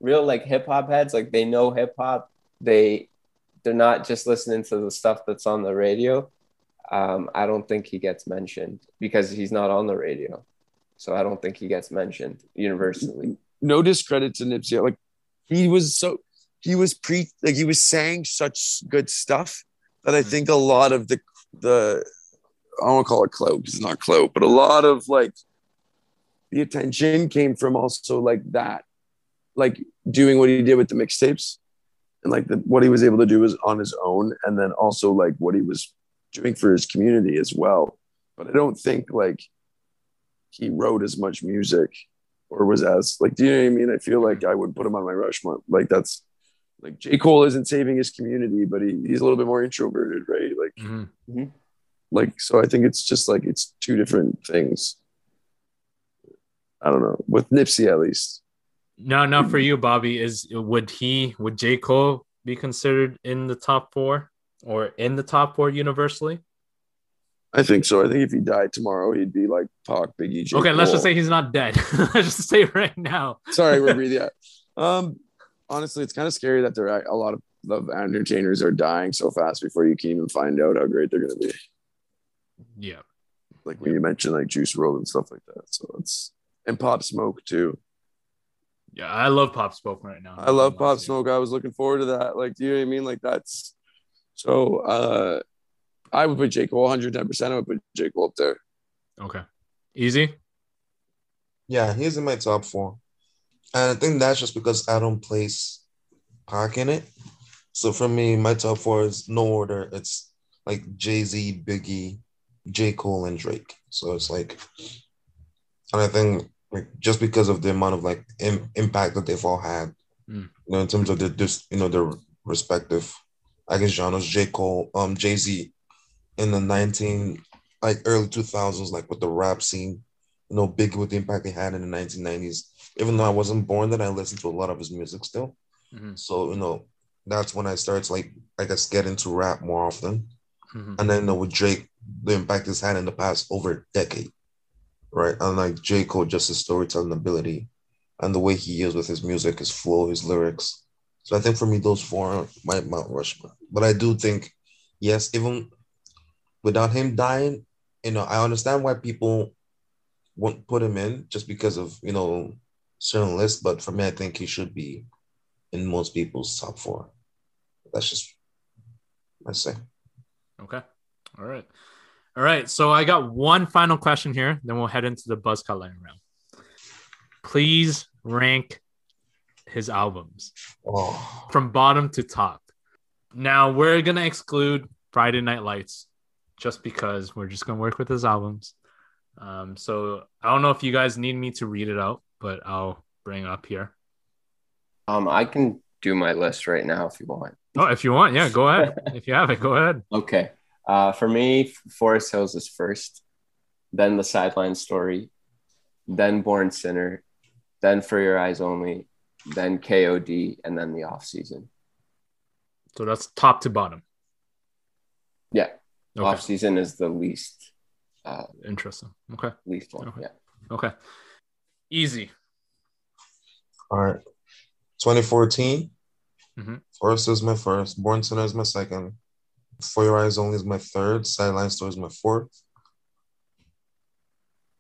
real like hip hop heads. Like they know hip hop. They they're not just listening to the stuff that's on the radio. Um, I don't think he gets mentioned because he's not on the radio. So I don't think he gets mentioned universally. no discredit to Nipsey. Like he was so he was pre like he was saying such good stuff that I think a lot of the the I don't want to call it clout because it's not clout, but a lot of like the attention came from also like that, like doing what he did with the mixtapes, and like the, what he was able to do was on his own, and then also like what he was doing for his community as well. But I don't think like he wrote as much music or was as like, do you know what I mean? I feel like I would put him on my Rushmore. Like that's like J. Cole isn't saving his community, but he, he's a little bit more introverted, right? Like, Mhm. Like so I think it's just like it's two different things. I don't know. With Nipsey at least. No, not for you, Bobby. Is would he would J Cole be considered in the top four or in the top four universally? I think so. I think if he died tomorrow, he'd be like Pac, Biggie, J. okay, let's just say he's not dead. let's just say right now. Sorry, we're breathing out. Um, honestly, it's kind of scary that there are a lot of, of entertainers are dying so fast before you can even find out how great they're going to be. Yeah. Like when you mentioned like Juice WRLD and stuff like that. So it's and Pop Smoke too. Yeah, I love Pop Smoke right now. I love Pop Smoke. I was looking forward to that. Like, do you know what I mean? Like that's so. uh I would put J Cole 110. percent I would put J Cole up there. Okay. Easy. Yeah, he's in my top four. And I think that's just because I don't place Pac in it. So for me, my top four is no order. It's like Jay Z, Biggie, J. Cole, and Drake. So it's like, and I think like just because of the amount of like Im- impact that they've all had, Mm. you know, in terms of the just you know their respective, I guess genres. J. Cole, um, Jay Z, in the nineteen like early two thousands, like with the rap scene, you know, big with the impact they had in the nineteen nineties. Even though I wasn't born then, I listened to a lot of his music still. Mhm. So you know, that's when I started to like I guess get into rap more often. Mhm. And then with Drake, the impact he's had in the past over a decade, right? And like J. Cole, just his storytelling ability and the way he is with his music, his flow, his lyrics. So I think for me, those four are my Mount Rushmore. But I do think, yes, even without him dying, you know, I understand why people won't put him in just because of you know certain lists. But for me, I think he should be in most people's top four. That's just I say. Okay. All right. All right. So I got one final question here. Then we'll head into the buzz cut round. Please rank his albums Oh, from bottom to top. Now we're gonna exclude Friday Night Lights just because we're just gonna work with his albums. Um, so I don't know if you guys need me to read it out, but I'll bring it up here. Um, I can do my list right now if you want. Oh, if you want, yeah, go ahead. if you have it, go ahead. Okay. Uh, for me, Forest Hills is first, then The Sideline Story, then Born Sinner, then For Your Eyes Only, then KOD, and then The Off Season. So that's top to bottom. Yeah, Okay. Off Season is the least, uh, Interesting. Okay. least one. Okay. Yeah. Okay. Easy. all right. 2014. Mhm. Forest is my first. Born Sinner is my second. For Your Eyes Only is my third. Sideline Story is my fourth.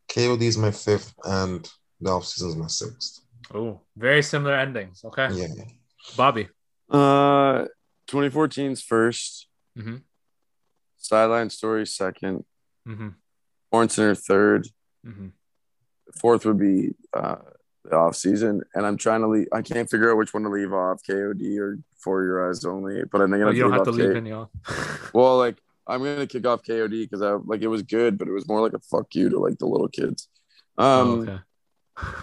KOD is my fifth, and The Off Season is my sixth. Oh, very similar endings. Okay. Yeah. Bobby. Uh, 2014's 1st Mm-hmm. Sideline Story 2nd Mm-hmm. Born Sinner 3rd Mm-hmm. Fourth would be uh, the off season, and I'm trying to leave. I can't figure out which one to leave off, KOD or For Your Eyes Only. But I think Oh, I'm you don't have to leave leave any off. Well, like I'm gonna kick off KOD because I like it was good, but it was more like a fuck you to like the little kids. Um, oh, okay.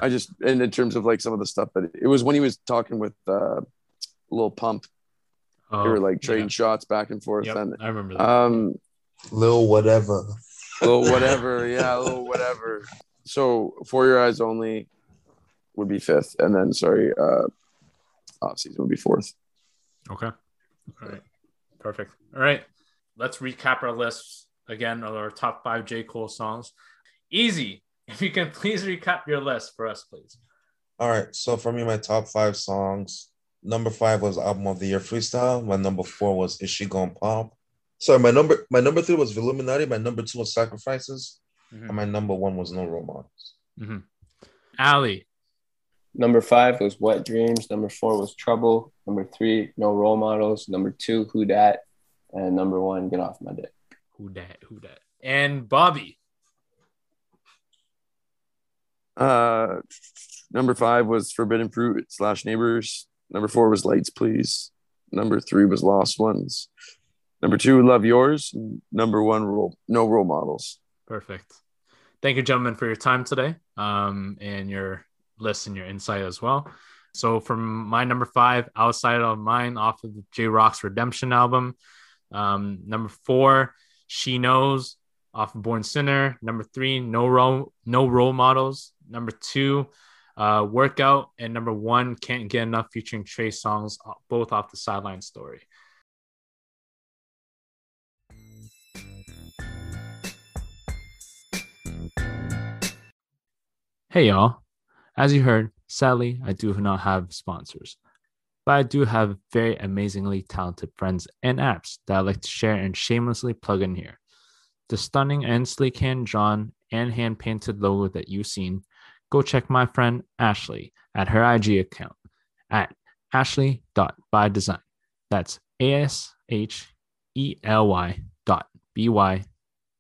I just and in terms of like some of the stuff that it was when he was talking with uh, Lil Pump, Oh, they were like trading yeah. shots back and forth, Yep, and I remember that. um, Lil whatever. little whatever, yeah, little whatever. So for your eyes only would be fifth, and then sorry, uh, off season would be fourth. Okay. All right. Perfect. All right. Let's recap our lists again of our top five J. Cole songs. Easy. If you can please recap your list for us, please. All right. So for me, my top five songs. Number five was album of the year freestyle. My number four was Is She Gonna Pop? Sorry, my number my number three was Illuminati. My number two was Sacrifices. Mhm. And my number one was No Role Models. Ali. Number five was Wet Dreamz. Number four was Trouble. Number three, No Role Models. Number two, Who Dat. And number one, Get Off My Dick. Who dat? Who dat? And Bobby. Uh, number five was Forbidden Fruit slash Neighbors. Number four was Lights Please. Number three was Lost Ones. Number two, Love Yours. Number one, role, No Role Models. Perfect. Thank you, gentlemen, for your time today um, and your list and your insight as well. So, from my number five, outside of mine, off of Jay Rock's Redemption album. Um, number four, She Knows, off of Born Sinner. Number three, No Role, no role Models. Number two, uh, Workout. And number one, Can't Get Enough, featuring Trey Songz, uh, both off the Sideline Story. Hey y'all. As you heard, sadly, I do not have sponsors, but I do have very amazingly talented friends and apps that I like to share and shamelessly plug in here. The stunning and sleek hand drawn and hand painted logo that you've seen, go check my friend Ashley at her IG account at ashley.bydesign. That's A S H E L Y dot B Y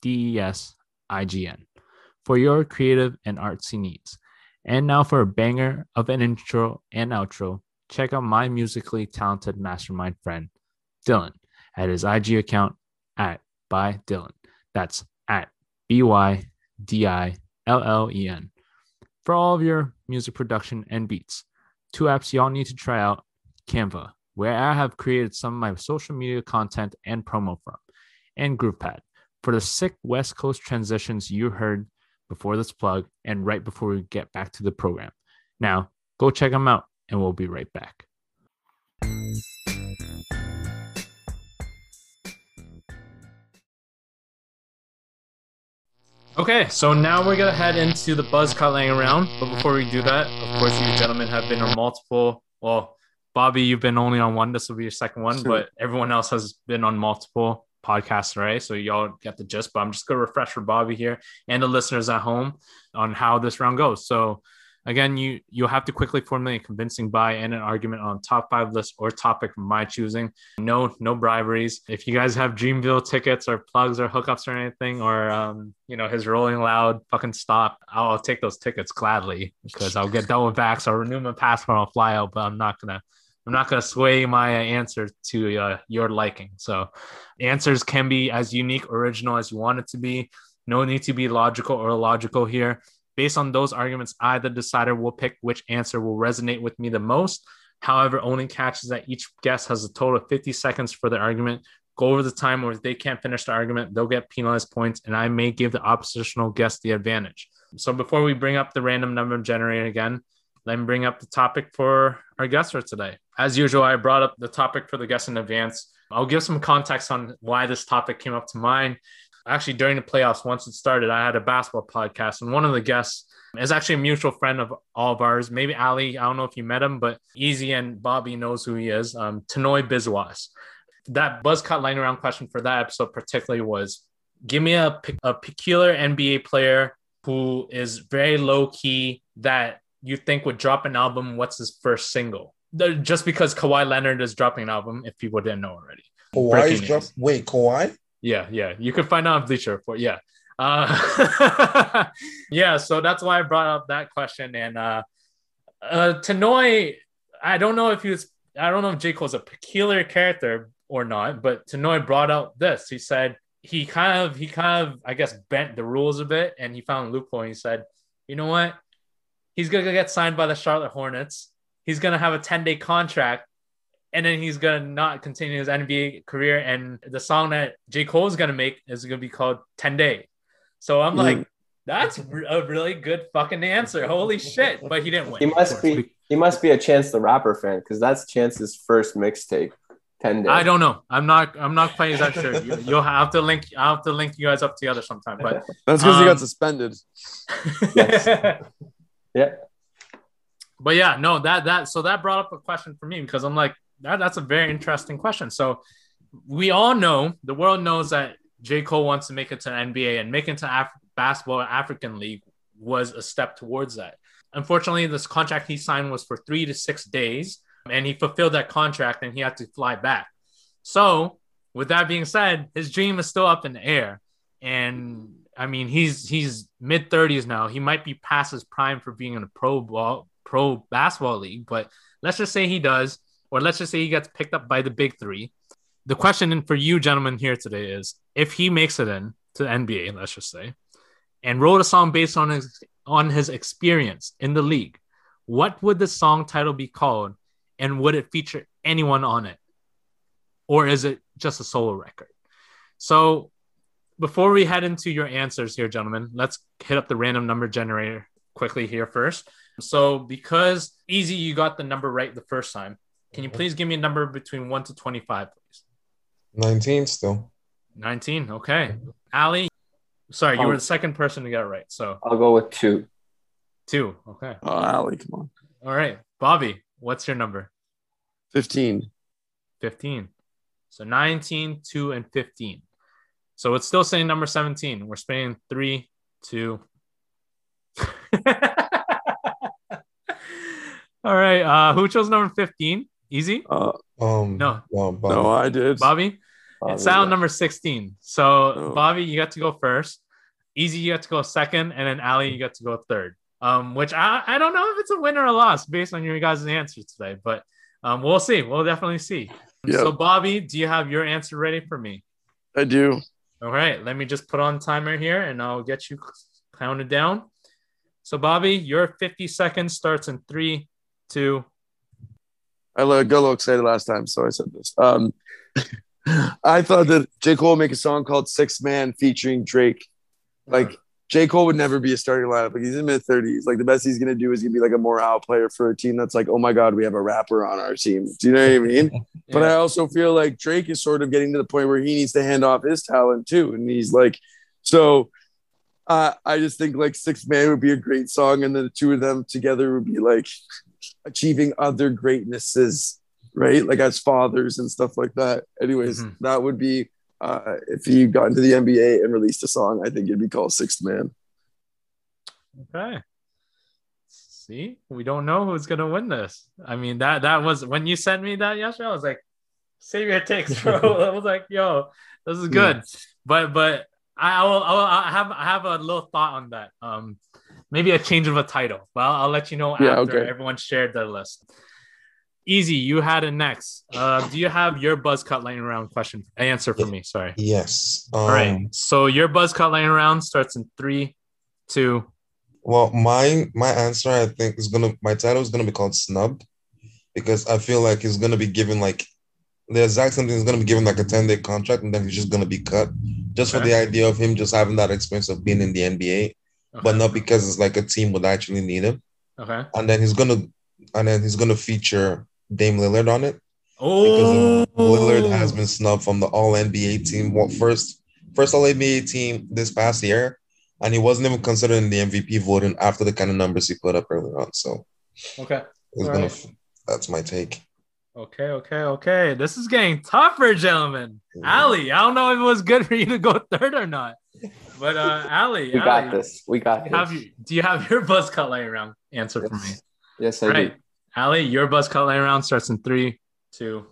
D E S I G N for your creative and artsy needs. And now for a banger of an intro and outro, check out my musically talented mastermind friend, Dylan, at his IG account at by Dylan. That's at B Y D I L L E N. For all of your music production and beats, two apps y'all need to try out Canva, where I have created some of my social media content and promo from, and GroovePad for the sick West Coast transitions you heard before this plug and right before we get back to the program. Now, go check them out, and we'll be right back. Okay, so now we're gonna head into the buzz cut laying around. But before we do that, of course, you gentlemen have been on multiple. Well, Bobby, you've been only on one. This will be your second one, but everyone else has been on multiple podcasts, right? So y'all get the gist. But I'm just gonna refresh for Bobby here and the listeners at home on how this round goes. So again, you you'll have to quickly formulate a convincing buy and an argument on top five list or topic from my choosing. No, no briberies. If you guys have Dreamville tickets or plugs or hookups or anything, or um, you know, his rolling loud fucking stop, I'll, I'll take those tickets gladly because I'll get done with backs. I'll renew my passport. I'll fly out, but I'm not gonna. I'm not going to sway my answer to uh, your liking. So, answers can be as unique, original as you want it to be. No need to be logical or illogical here. Based on those arguments, I, the decider, will pick which answer will resonate with me the most. However, only catch is that each guest has a total of 50 seconds for the argument. Go over the time, or if they can't finish the argument, they'll get penalized points, and I may give the oppositional guest the advantage. So, before we bring up the random number generator again, let me bring up the topic for our guest for today. As usual, I brought up the topic for the guest in advance. I'll give some context on why this topic came up to mind. Actually, during the playoffs, once it started, I had a basketball podcast, and one of the guests is actually a mutual friend of all of ours. Maybe Ali, I don't know if you met him, but Easy and Bobby knows who he is. Um, Tanoy. That buzz cut line around question for that episode particularly was give me a, a peculiar NBA player who is very low key that you think would drop an album. What's his first single? Just because Kawhi Leonard is dropping an album, if people didn't know already. Kawhi is drop. Wait, Kawhi? Yeah, yeah. You can find out on Bleacher Report. Yeah. Uh, yeah, so that's why I brought up that question. And uh, uh, Tanoi, I don't know if he was, I don't know if J. Cole's a peculiar character or not, but Tanoi brought out this. He said he kind of, he kind of, I guess, bent the rules a bit and he found a loophole. And he said, you know what? He's going to get signed by the Charlotte Hornets. He's going to have a 10 day contract and then he's gonna not continue his NBA career. And the song that J. Cole is gonna make is gonna be called 10 Day. So I'm Mm. like, that's a really good fucking answer. Holy shit. But he didn't win. He must be he must be a Chance the Rapper fan because that's Chance's first mixtape. Ten days. I don't know. I'm not. I'm not quite that sure. You, you'll have to link. I'll have to link you guys up together sometime. But That's because he Um, got suspended. Yes. Yeah. but yeah, no, that that so that brought up a question for me because I'm like that that's a very interesting question. So we all know the world knows that J Cole wants to make it to NBA and make it to Af- basketball African League was a step towards that. Unfortunately, this contract he signed was for three to six days, and he fulfilled that contract and he had to fly back. So, with that being said, his dream is still up in the air, and I mean he's he's mid thirties now. He might be past his prime for being in a pro ball pro basketball league, but let's just say he does, or let's just say he gets picked up by the big three. The question for you gentlemen here today is if he makes it in to the NBA, let's just say, and wrote a song based on his on his experience in the league, what would the song title be called and would it feature anyone on it? Or is it just a solo record? So before we head into your answers here, gentlemen, let's hit up the random number generator quickly here first. So because easy, you got the number right the first time. Can you please give me a number between one to 25, please? 19 still. 19. Okay. Ali, sorry, you Oh. were the um, second person to get it right. So I'll go with two. two. Okay. Oh, Ali, come on. All right. Bobby, what's your number? 15. 15. So 19, 2, and 15. So it's still saying number 17. We're spinning three, two. All right. Uh, who chose number 15? Easy? Uh, Um, No. well, Bob. no, I did. Bobby? Um, It's sound number 16. So, Oh. Bobby, you got to go first. Easy, you got to go second. And then Ali, you got to go third. Um, which I, I don't know if it's a win or a loss based on your guys' answers today, but um, we'll see. We'll definitely see. Yep. So, Bobby, do you have your answer ready for me? I do. All right, let me just put on timer here and I'll get you counted down. So, Bobby, your 50 seconds starts in three, two. I got a little excited last time, so I said this. Um, I thought that J. Cole would make a song called Six Man featuring Drake. Like, J. Cole would never be a starting lineup. Like, he's in mid 30s. Like, the best he's to do is to be like a morale player for a team that's like, oh my God, we have a rapper on our team. Do you know what I mean? But I also feel like Drake is sort of getting to the point where he needs to hand off his talent too. And he's like, so uh, I just think like Six Man would be a great song. And then the two of them together would be like achieving other greatnesses, right? Like as fathers and stuff like that. Anyways, Mhm. that would be uh, if he got into the NBA and released a song, I think it'd be called Sixth Man. Okay. See, we don't know who's gonna win this. I mean, that that was when you sent me that yesterday. I was like, save your takes, bro. I was like, yo, this is good. But but I, I will I will I have I have a little thought on that. Um, maybe a change of a title. Well, I'll let you know Yeah, after okay. everyone shared their list. Easy, you had it next. Uh, do you have your buzz cut lightning round question answer for me? Sorry. Yes. Um, All right. So your buzz cut lightning round starts in three, two. Well, my my answer I think is gonna my title is gonna be called snubbed because I feel like he's gonna be given like the exact same thing is gonna be given like a 10 day contract and then he's just gonna be cut just for the idea of him just having that experience of being in the NBA, but not because it's like a team would actually need him. Okay. And then he's gonna and then he's gonna feature Dame Lillard on it Oh, because Lillard has been snubbed from the All NBA team. What first first All NBA team this past year, and he wasn't even considered in the MVP voting after the kind of numbers he put up earlier on. So Okay. it's gonna. right. That's my take. Okay. Okay. Okay. This is getting tougher, gentlemen. Ali, I don't know if it was good for you to go third or not, but uh, Ali, We Ali, got this. We got do you Have this. you, do you have your buzz cut lightning around answer for me? Yes, I Right. Ali, your buzz cut line round starts in three, two.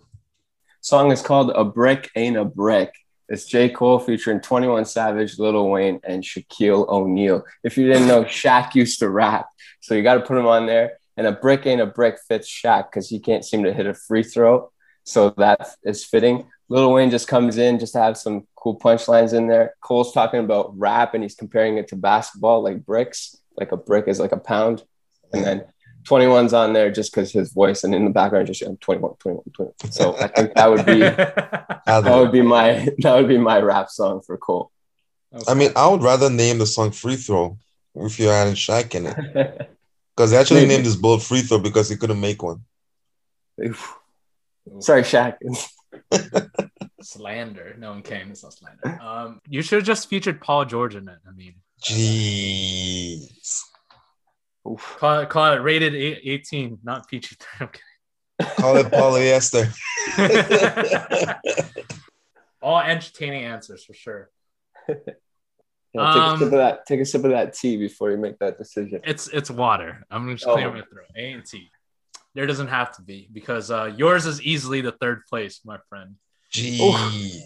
Song is called "A Brick Ain't a Brick." It's J. Cole featuring 21 Savage, Lil Wayne, and Shaquille O'Neal. If you didn't know, Shaq used to rap, so you got to put him on there. And a brick ain't a brick fits Shaq because he can't seem to hit a free throw, so that is fitting. Lil Wayne just comes in just to have some cool punchlines in there. Cole's talking about rap and he's comparing it to basketball, like bricks, like a brick is like a pound, and then 21's on there just because his voice and in the background just 21 21 21 so i think that would be that would be my that would be my rap song for cole okay. i mean i would rather name the song free throw if you had Shaq in it. Because they actually named this bullet free throw because he couldn't make one. Sorry Shaq. Slander. No one came it's not slander. Um you should have just featured paul george in it i mean. Jeez Oof. Call it, call it rated 18, not PG 13. Call it polyester. All entertaining answers for sure. Yeah, take, um, a sip of that, take a sip of that tea before you make that decision. It's it's water. I'm gonna just oh. clearing my throat. A and T. There doesn't have to be because uh, yours is easily the third place, my friend. Jeez.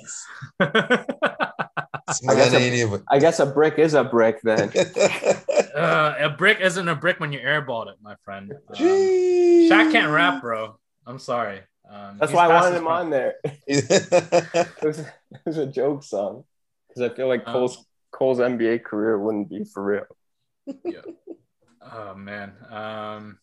I guess, a, I guess a brick is a brick then. uh, a brick isn't a brick when you airballed it, my friend. Um, Shaq can't rap, bro. I'm sorry. Um, That's why I wanted him on there. it, was, it, was, a joke song because I feel like um, Cole's um, Cole's NBA career wouldn't be for real. Yeah. Oh man. Um,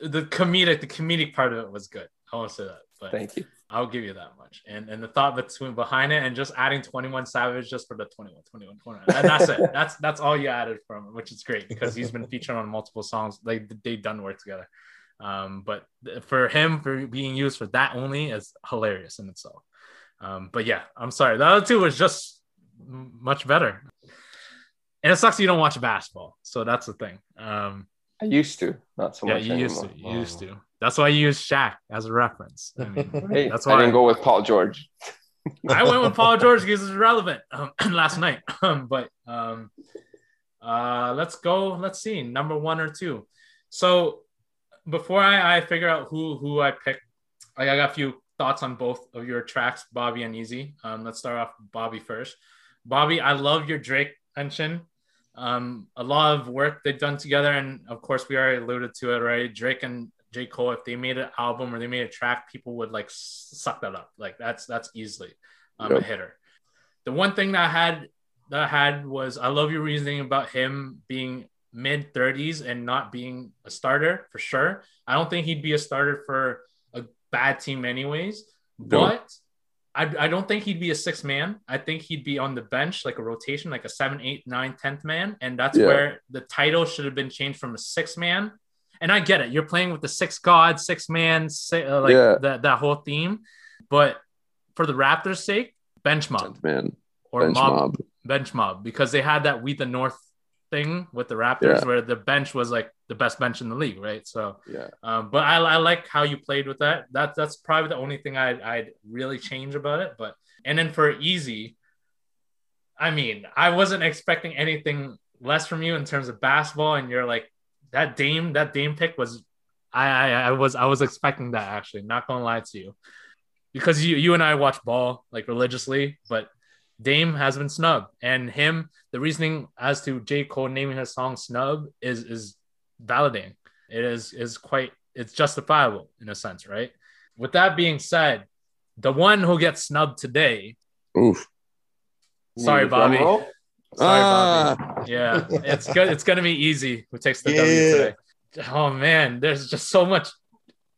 the comedic, the comedic part of it was good. I want to say that. But Thank you. I'll give you that much. And and the thought between behind it and just adding 21 Savage just for the 21, 21, 21. And that's it. That's that's all you added from which is great because he's been featured on multiple songs. Like they've done work together. Um, but for him for being used for that only is hilarious in itself. Um, but yeah, I'm sorry. The other two was just much better. And it sucks you don't watch basketball. So that's the thing. Um, I used to, not so yeah, much. Yeah, you used to. You oh. used to. That's why you use Shaq as a reference. I mean, hey, that's why I didn't go with Paul George. I went with Paul George because it's relevant um, last night. Um, but um, uh, let's go. Let's see, number one or two. So before I, I figure out who who I pick, I got a few thoughts on both of your tracks, Bobby and Easy. Um, let's start off Bobby first. Bobby, I love your Drake mention. Um, a lot of work they've done together, and of course we already alluded to it, right? Drake and J. Cole, if they made an album or they made a track, people would like suck that up. Like that's that's easily um, yep. a hitter. The one thing that I had that I had was I love your reasoning about him being mid 30s and not being a starter for sure. I don't think he'd be a starter for a bad team anyways, but I, I don't think he'd be a six man. I think he'd be on the bench, like a rotation, like a seven, eight, nine, tenth man. And that's yeah. where the title should have been changed from a six man and I get it. You're playing with the six gods, six man, uh, like yeah. that that whole theme. But for the Raptors' sake, bench mob, man, or bench mob, mob, bench mob, because they had that We the North thing with the Raptors, yeah. where the bench was like the best bench in the league, right? So yeah. Um, but I, I like how you played with that. That that's probably the only thing I I'd really change about it. But and then for easy, I mean, I wasn't expecting anything less from you in terms of basketball, and you're like that Dame that Dame pick was I, I I was I was expecting that actually. Not gonna lie to you, because you you and I watch ball like religiously, but Dame has been snubbed, and him the reasoning as to J Cole naming his song "Snub" is is validating. It is is quite it's justifiable in a sense, right? With that being said, the one who gets snubbed today. Oof. Sorry, Bobby. Sorry, ah. Bobby. Yeah, it's good. It's gonna be easy. Who takes the yeah. W today? Oh man, there's just so much.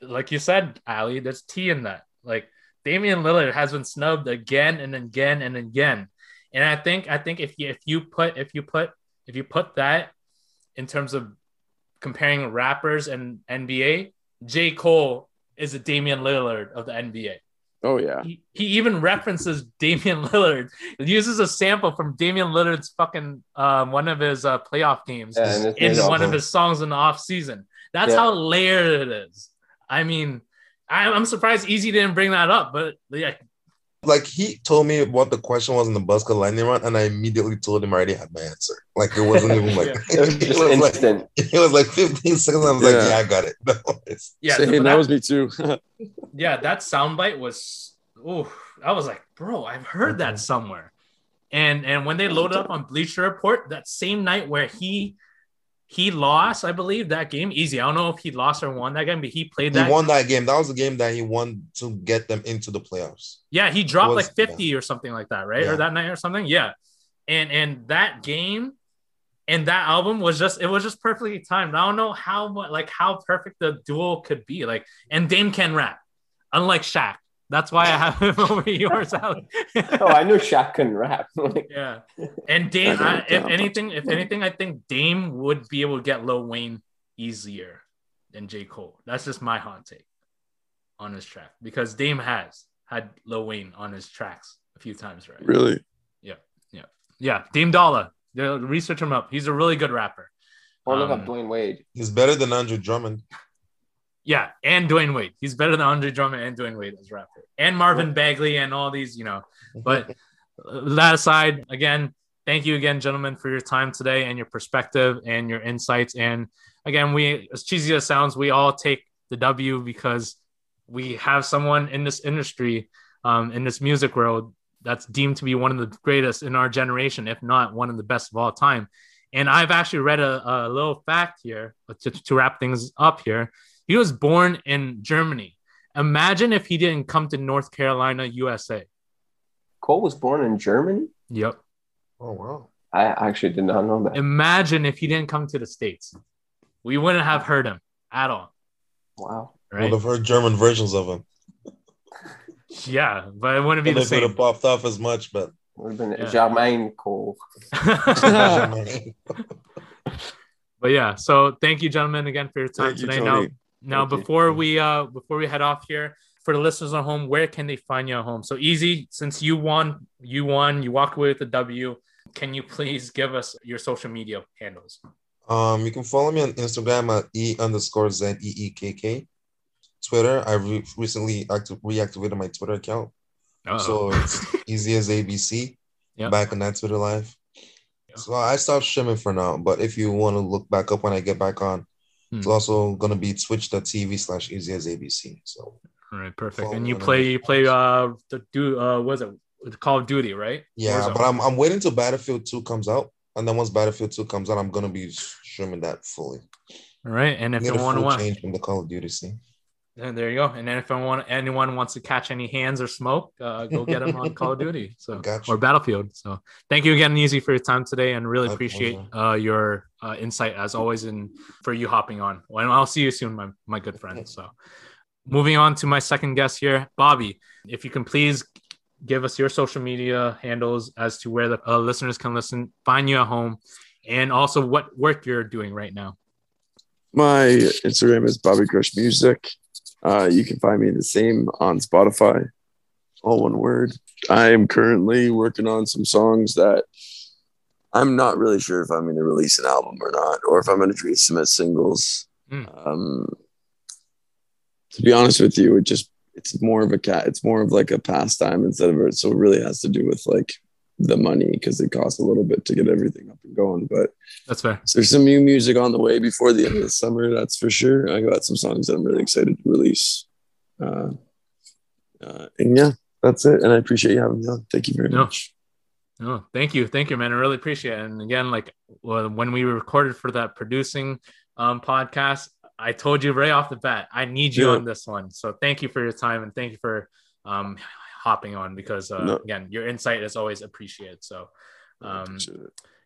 Like you said, Ali, there's tea in that. Like Damian Lillard has been snubbed again and again and again. And I think I think if you if you put if you put if you put that in terms of comparing rappers and NBA, J. Cole is a Damian Lillard of the NBA. Oh yeah. He, he even references Damian Lillard. He uses a sample from Damian Lillard's fucking um, one of his uh, playoff games yeah, in one of his songs in the off season. That's yeah. how layered it is. I mean, I, am surprised Easy didn't bring that up, but yeah, Like he told me what the question was in the Buzzcut lightning round, and I immediately told him I already had my answer. Like it wasn't even like Yeah. It was it, just was like, instant. it was like 15 seconds. I was like, Yeah. yeah, I got it. No, Yeah, Same, but that, that- was me too. yeah, that soundbite was oh, I was like, bro, I've heard that somewhere. And and when they loaded up on Bleacher Report that same night where he he lost, I believe that game easy. I don't know if he lost or won that game, but he played he that. won that game. That was the game that he won to get them into the playoffs. Yeah, he dropped Was- like 50 or something like that, right? Yeah. Or that night or something. Yeah. And and that game and that album was just it was just perfectly timed. I don't know how much like how perfect the duo could be. Like and Dame can rap, unlike Shaq. That's why I have him over yours, Ali. Oh, I knew Shaq couldn't rap. Yeah. And Dame, I I, if anything, if anything, I think Dame would be able to get Lil Wayne easier than J. Cole. That's just my hot take on his track because Dame has had Lil Wayne on his tracks a few times, right? really? Yeah, yeah, yeah. Dame Dollar. Research him up. He's a really good rapper. or look Um, up Dwyane Wade. He's better than Andrew Drummond. Yeah, and Dwyane Wade. He's better than Andre Drummond and Dwayne Wade as rapper, and Marvin Bagley and all these, you know. But that aside, again, thank you again, gentlemen, for your time today and your perspective and your insights. And again, we, as cheesy as it sounds, we all take the W because we have someone in this industry, um, in this music world, that's deemed to be one of the greatest in our generation, if not one of the best of all time. And I've actually read a, a little fact here to, to wrap things up here. He was born in Germany. Imagine if he didn't come to North Carolina, USA. Cole was born in Germany. Yep. Oh wow. I actually did not know that. Imagine if he didn't come to the States. We wouldn't have heard him at all. Wow. Right. Would have heard German versions of him. Yeah, but it wouldn't be But the it would have popped off as much, but Would have been Yeah. Jermaine Cole. but yeah, so thank you, gentlemen, again for your time Thank you, today. Now, Tony. Now before we uh before we head off here, for the listeners at home, where can they find you at home? So easy, since you won, you won, you walked away with the W. Can you please give us your social media handles? Um, you can follow me on Instagram at e underscore z e e k k. Twitter, I re- recently active- reactivated my Twitter account, Uh-oh. so it's easy as ABC. Yep. Back on that Twitter live. Yeah. So I stopped streaming for now, but if you want to look back up when I get back on, it's Hmm. also gonna be twitch.tv slash easy as ABC. So All right, perfect. And you play you play uh the do uh was it the Call of Duty, right? yeah, Warzone. but I'm I'm waiting till Battlefield 2 comes out. And then once Battlefield 2 comes out, I'm gonna be streaming that fully. All right. And if you want to change from the Call of Duty scene. Then there you go. And then if anyone anyone wants to catch any hands or smoke, uh, go get them on Call of Duty. So Gotcha. or Battlefield. So thank you again, Easy, for your time today, and really appreciate uh, your uh, insight as always, and for you hopping on. Well, and I'll see you soon, my my good friend. So moving on to my second guest here, Bobby. If you can please give us your social media handles as to where the uh, listeners can listen, find you at home, and also what work you're doing right now. My Instagram is Bobby Crush Music. Uh, you can find me the same on Spotify, all one word. I am currently working on some songs that I'm not really sure if I'm going to release an album or not, or if I'm going to release them as singles. Mm. Um, to be honest with you, it just it's more of a cat. It's more of like a pastime instead of it. So it really has to do with like the money because it costs a little bit to get everything up and going. But That's fair. so there's some new music on the way before the end of the summer, that's for sure. I got some songs that I'm really excited to release. Uh, uh, and yeah, that's it. And I appreciate you having me on. Thank you very No. much. Oh, thank you, thank you, man. I really appreciate it. And again, like when we recorded for that producing um, podcast, I told you right off the bat, I need you Yeah. on this one. So thank you for your time and thank you for um, hopping on because uh, No. again, your insight is always appreciated. So, um,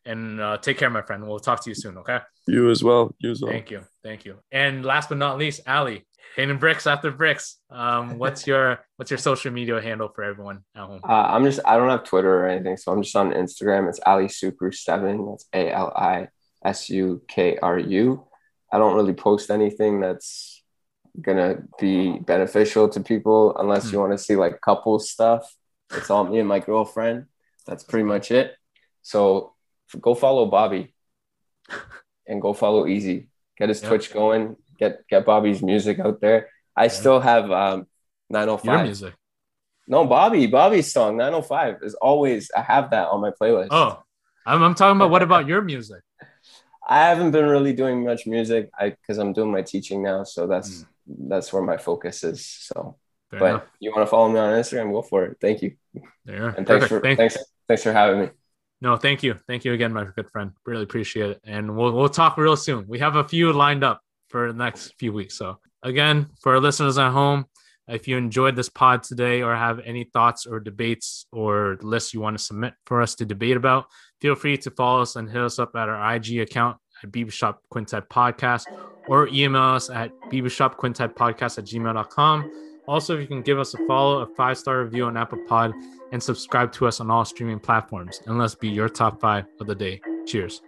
and uh, take care, my friend. We'll talk to you soon. Okay. You as well. You as well. Thank you, thank you. And last but not least, Ali, hitting bricks after bricks. Um, what's your what's your social media handle for everyone at home? Uh, I'm just I don't have Twitter or anything, so I'm just on Instagram. It's Ali Super Seven. That's A L I S U K R U. I don't really post anything that's gonna be beneficial to people unless you want to see like couple stuff. It's all me and my girlfriend. That's pretty much it. So go follow Bobby and go follow Easy. Get his Yeah. Twitch going. Get get Bobby's music out there. I still have um 905. Your 905. music. No, Bobby, Bobby's song 905 is always I have that on my playlist. Oh, I'm, I'm talking about what about your music? I haven't been really doing much music I because I'm doing my teaching now, so that's mm. That's where my focus is. So, Fair but enough. you want to follow me on Instagram? Go for it. Thank you. There. And thanks Perfect. for thanks. thanks thanks for having me. No, thank you, thank you again, my good friend. Really appreciate it, and we'll we'll talk real soon. We have a few lined up for the next few weeks. So again, for our listeners at home, if you enjoyed this pod today or have any thoughts or debates or lists you want to submit for us to debate about, feel free to follow us and hit us up at our IG account at Beavershop Quintet Podcast or email us at Podcast at gmail.com. Also, if you can give us a follow, a five star review on Apple Pod, and subscribe to us on all streaming platforms, and let's be your top five of the day. Cheers.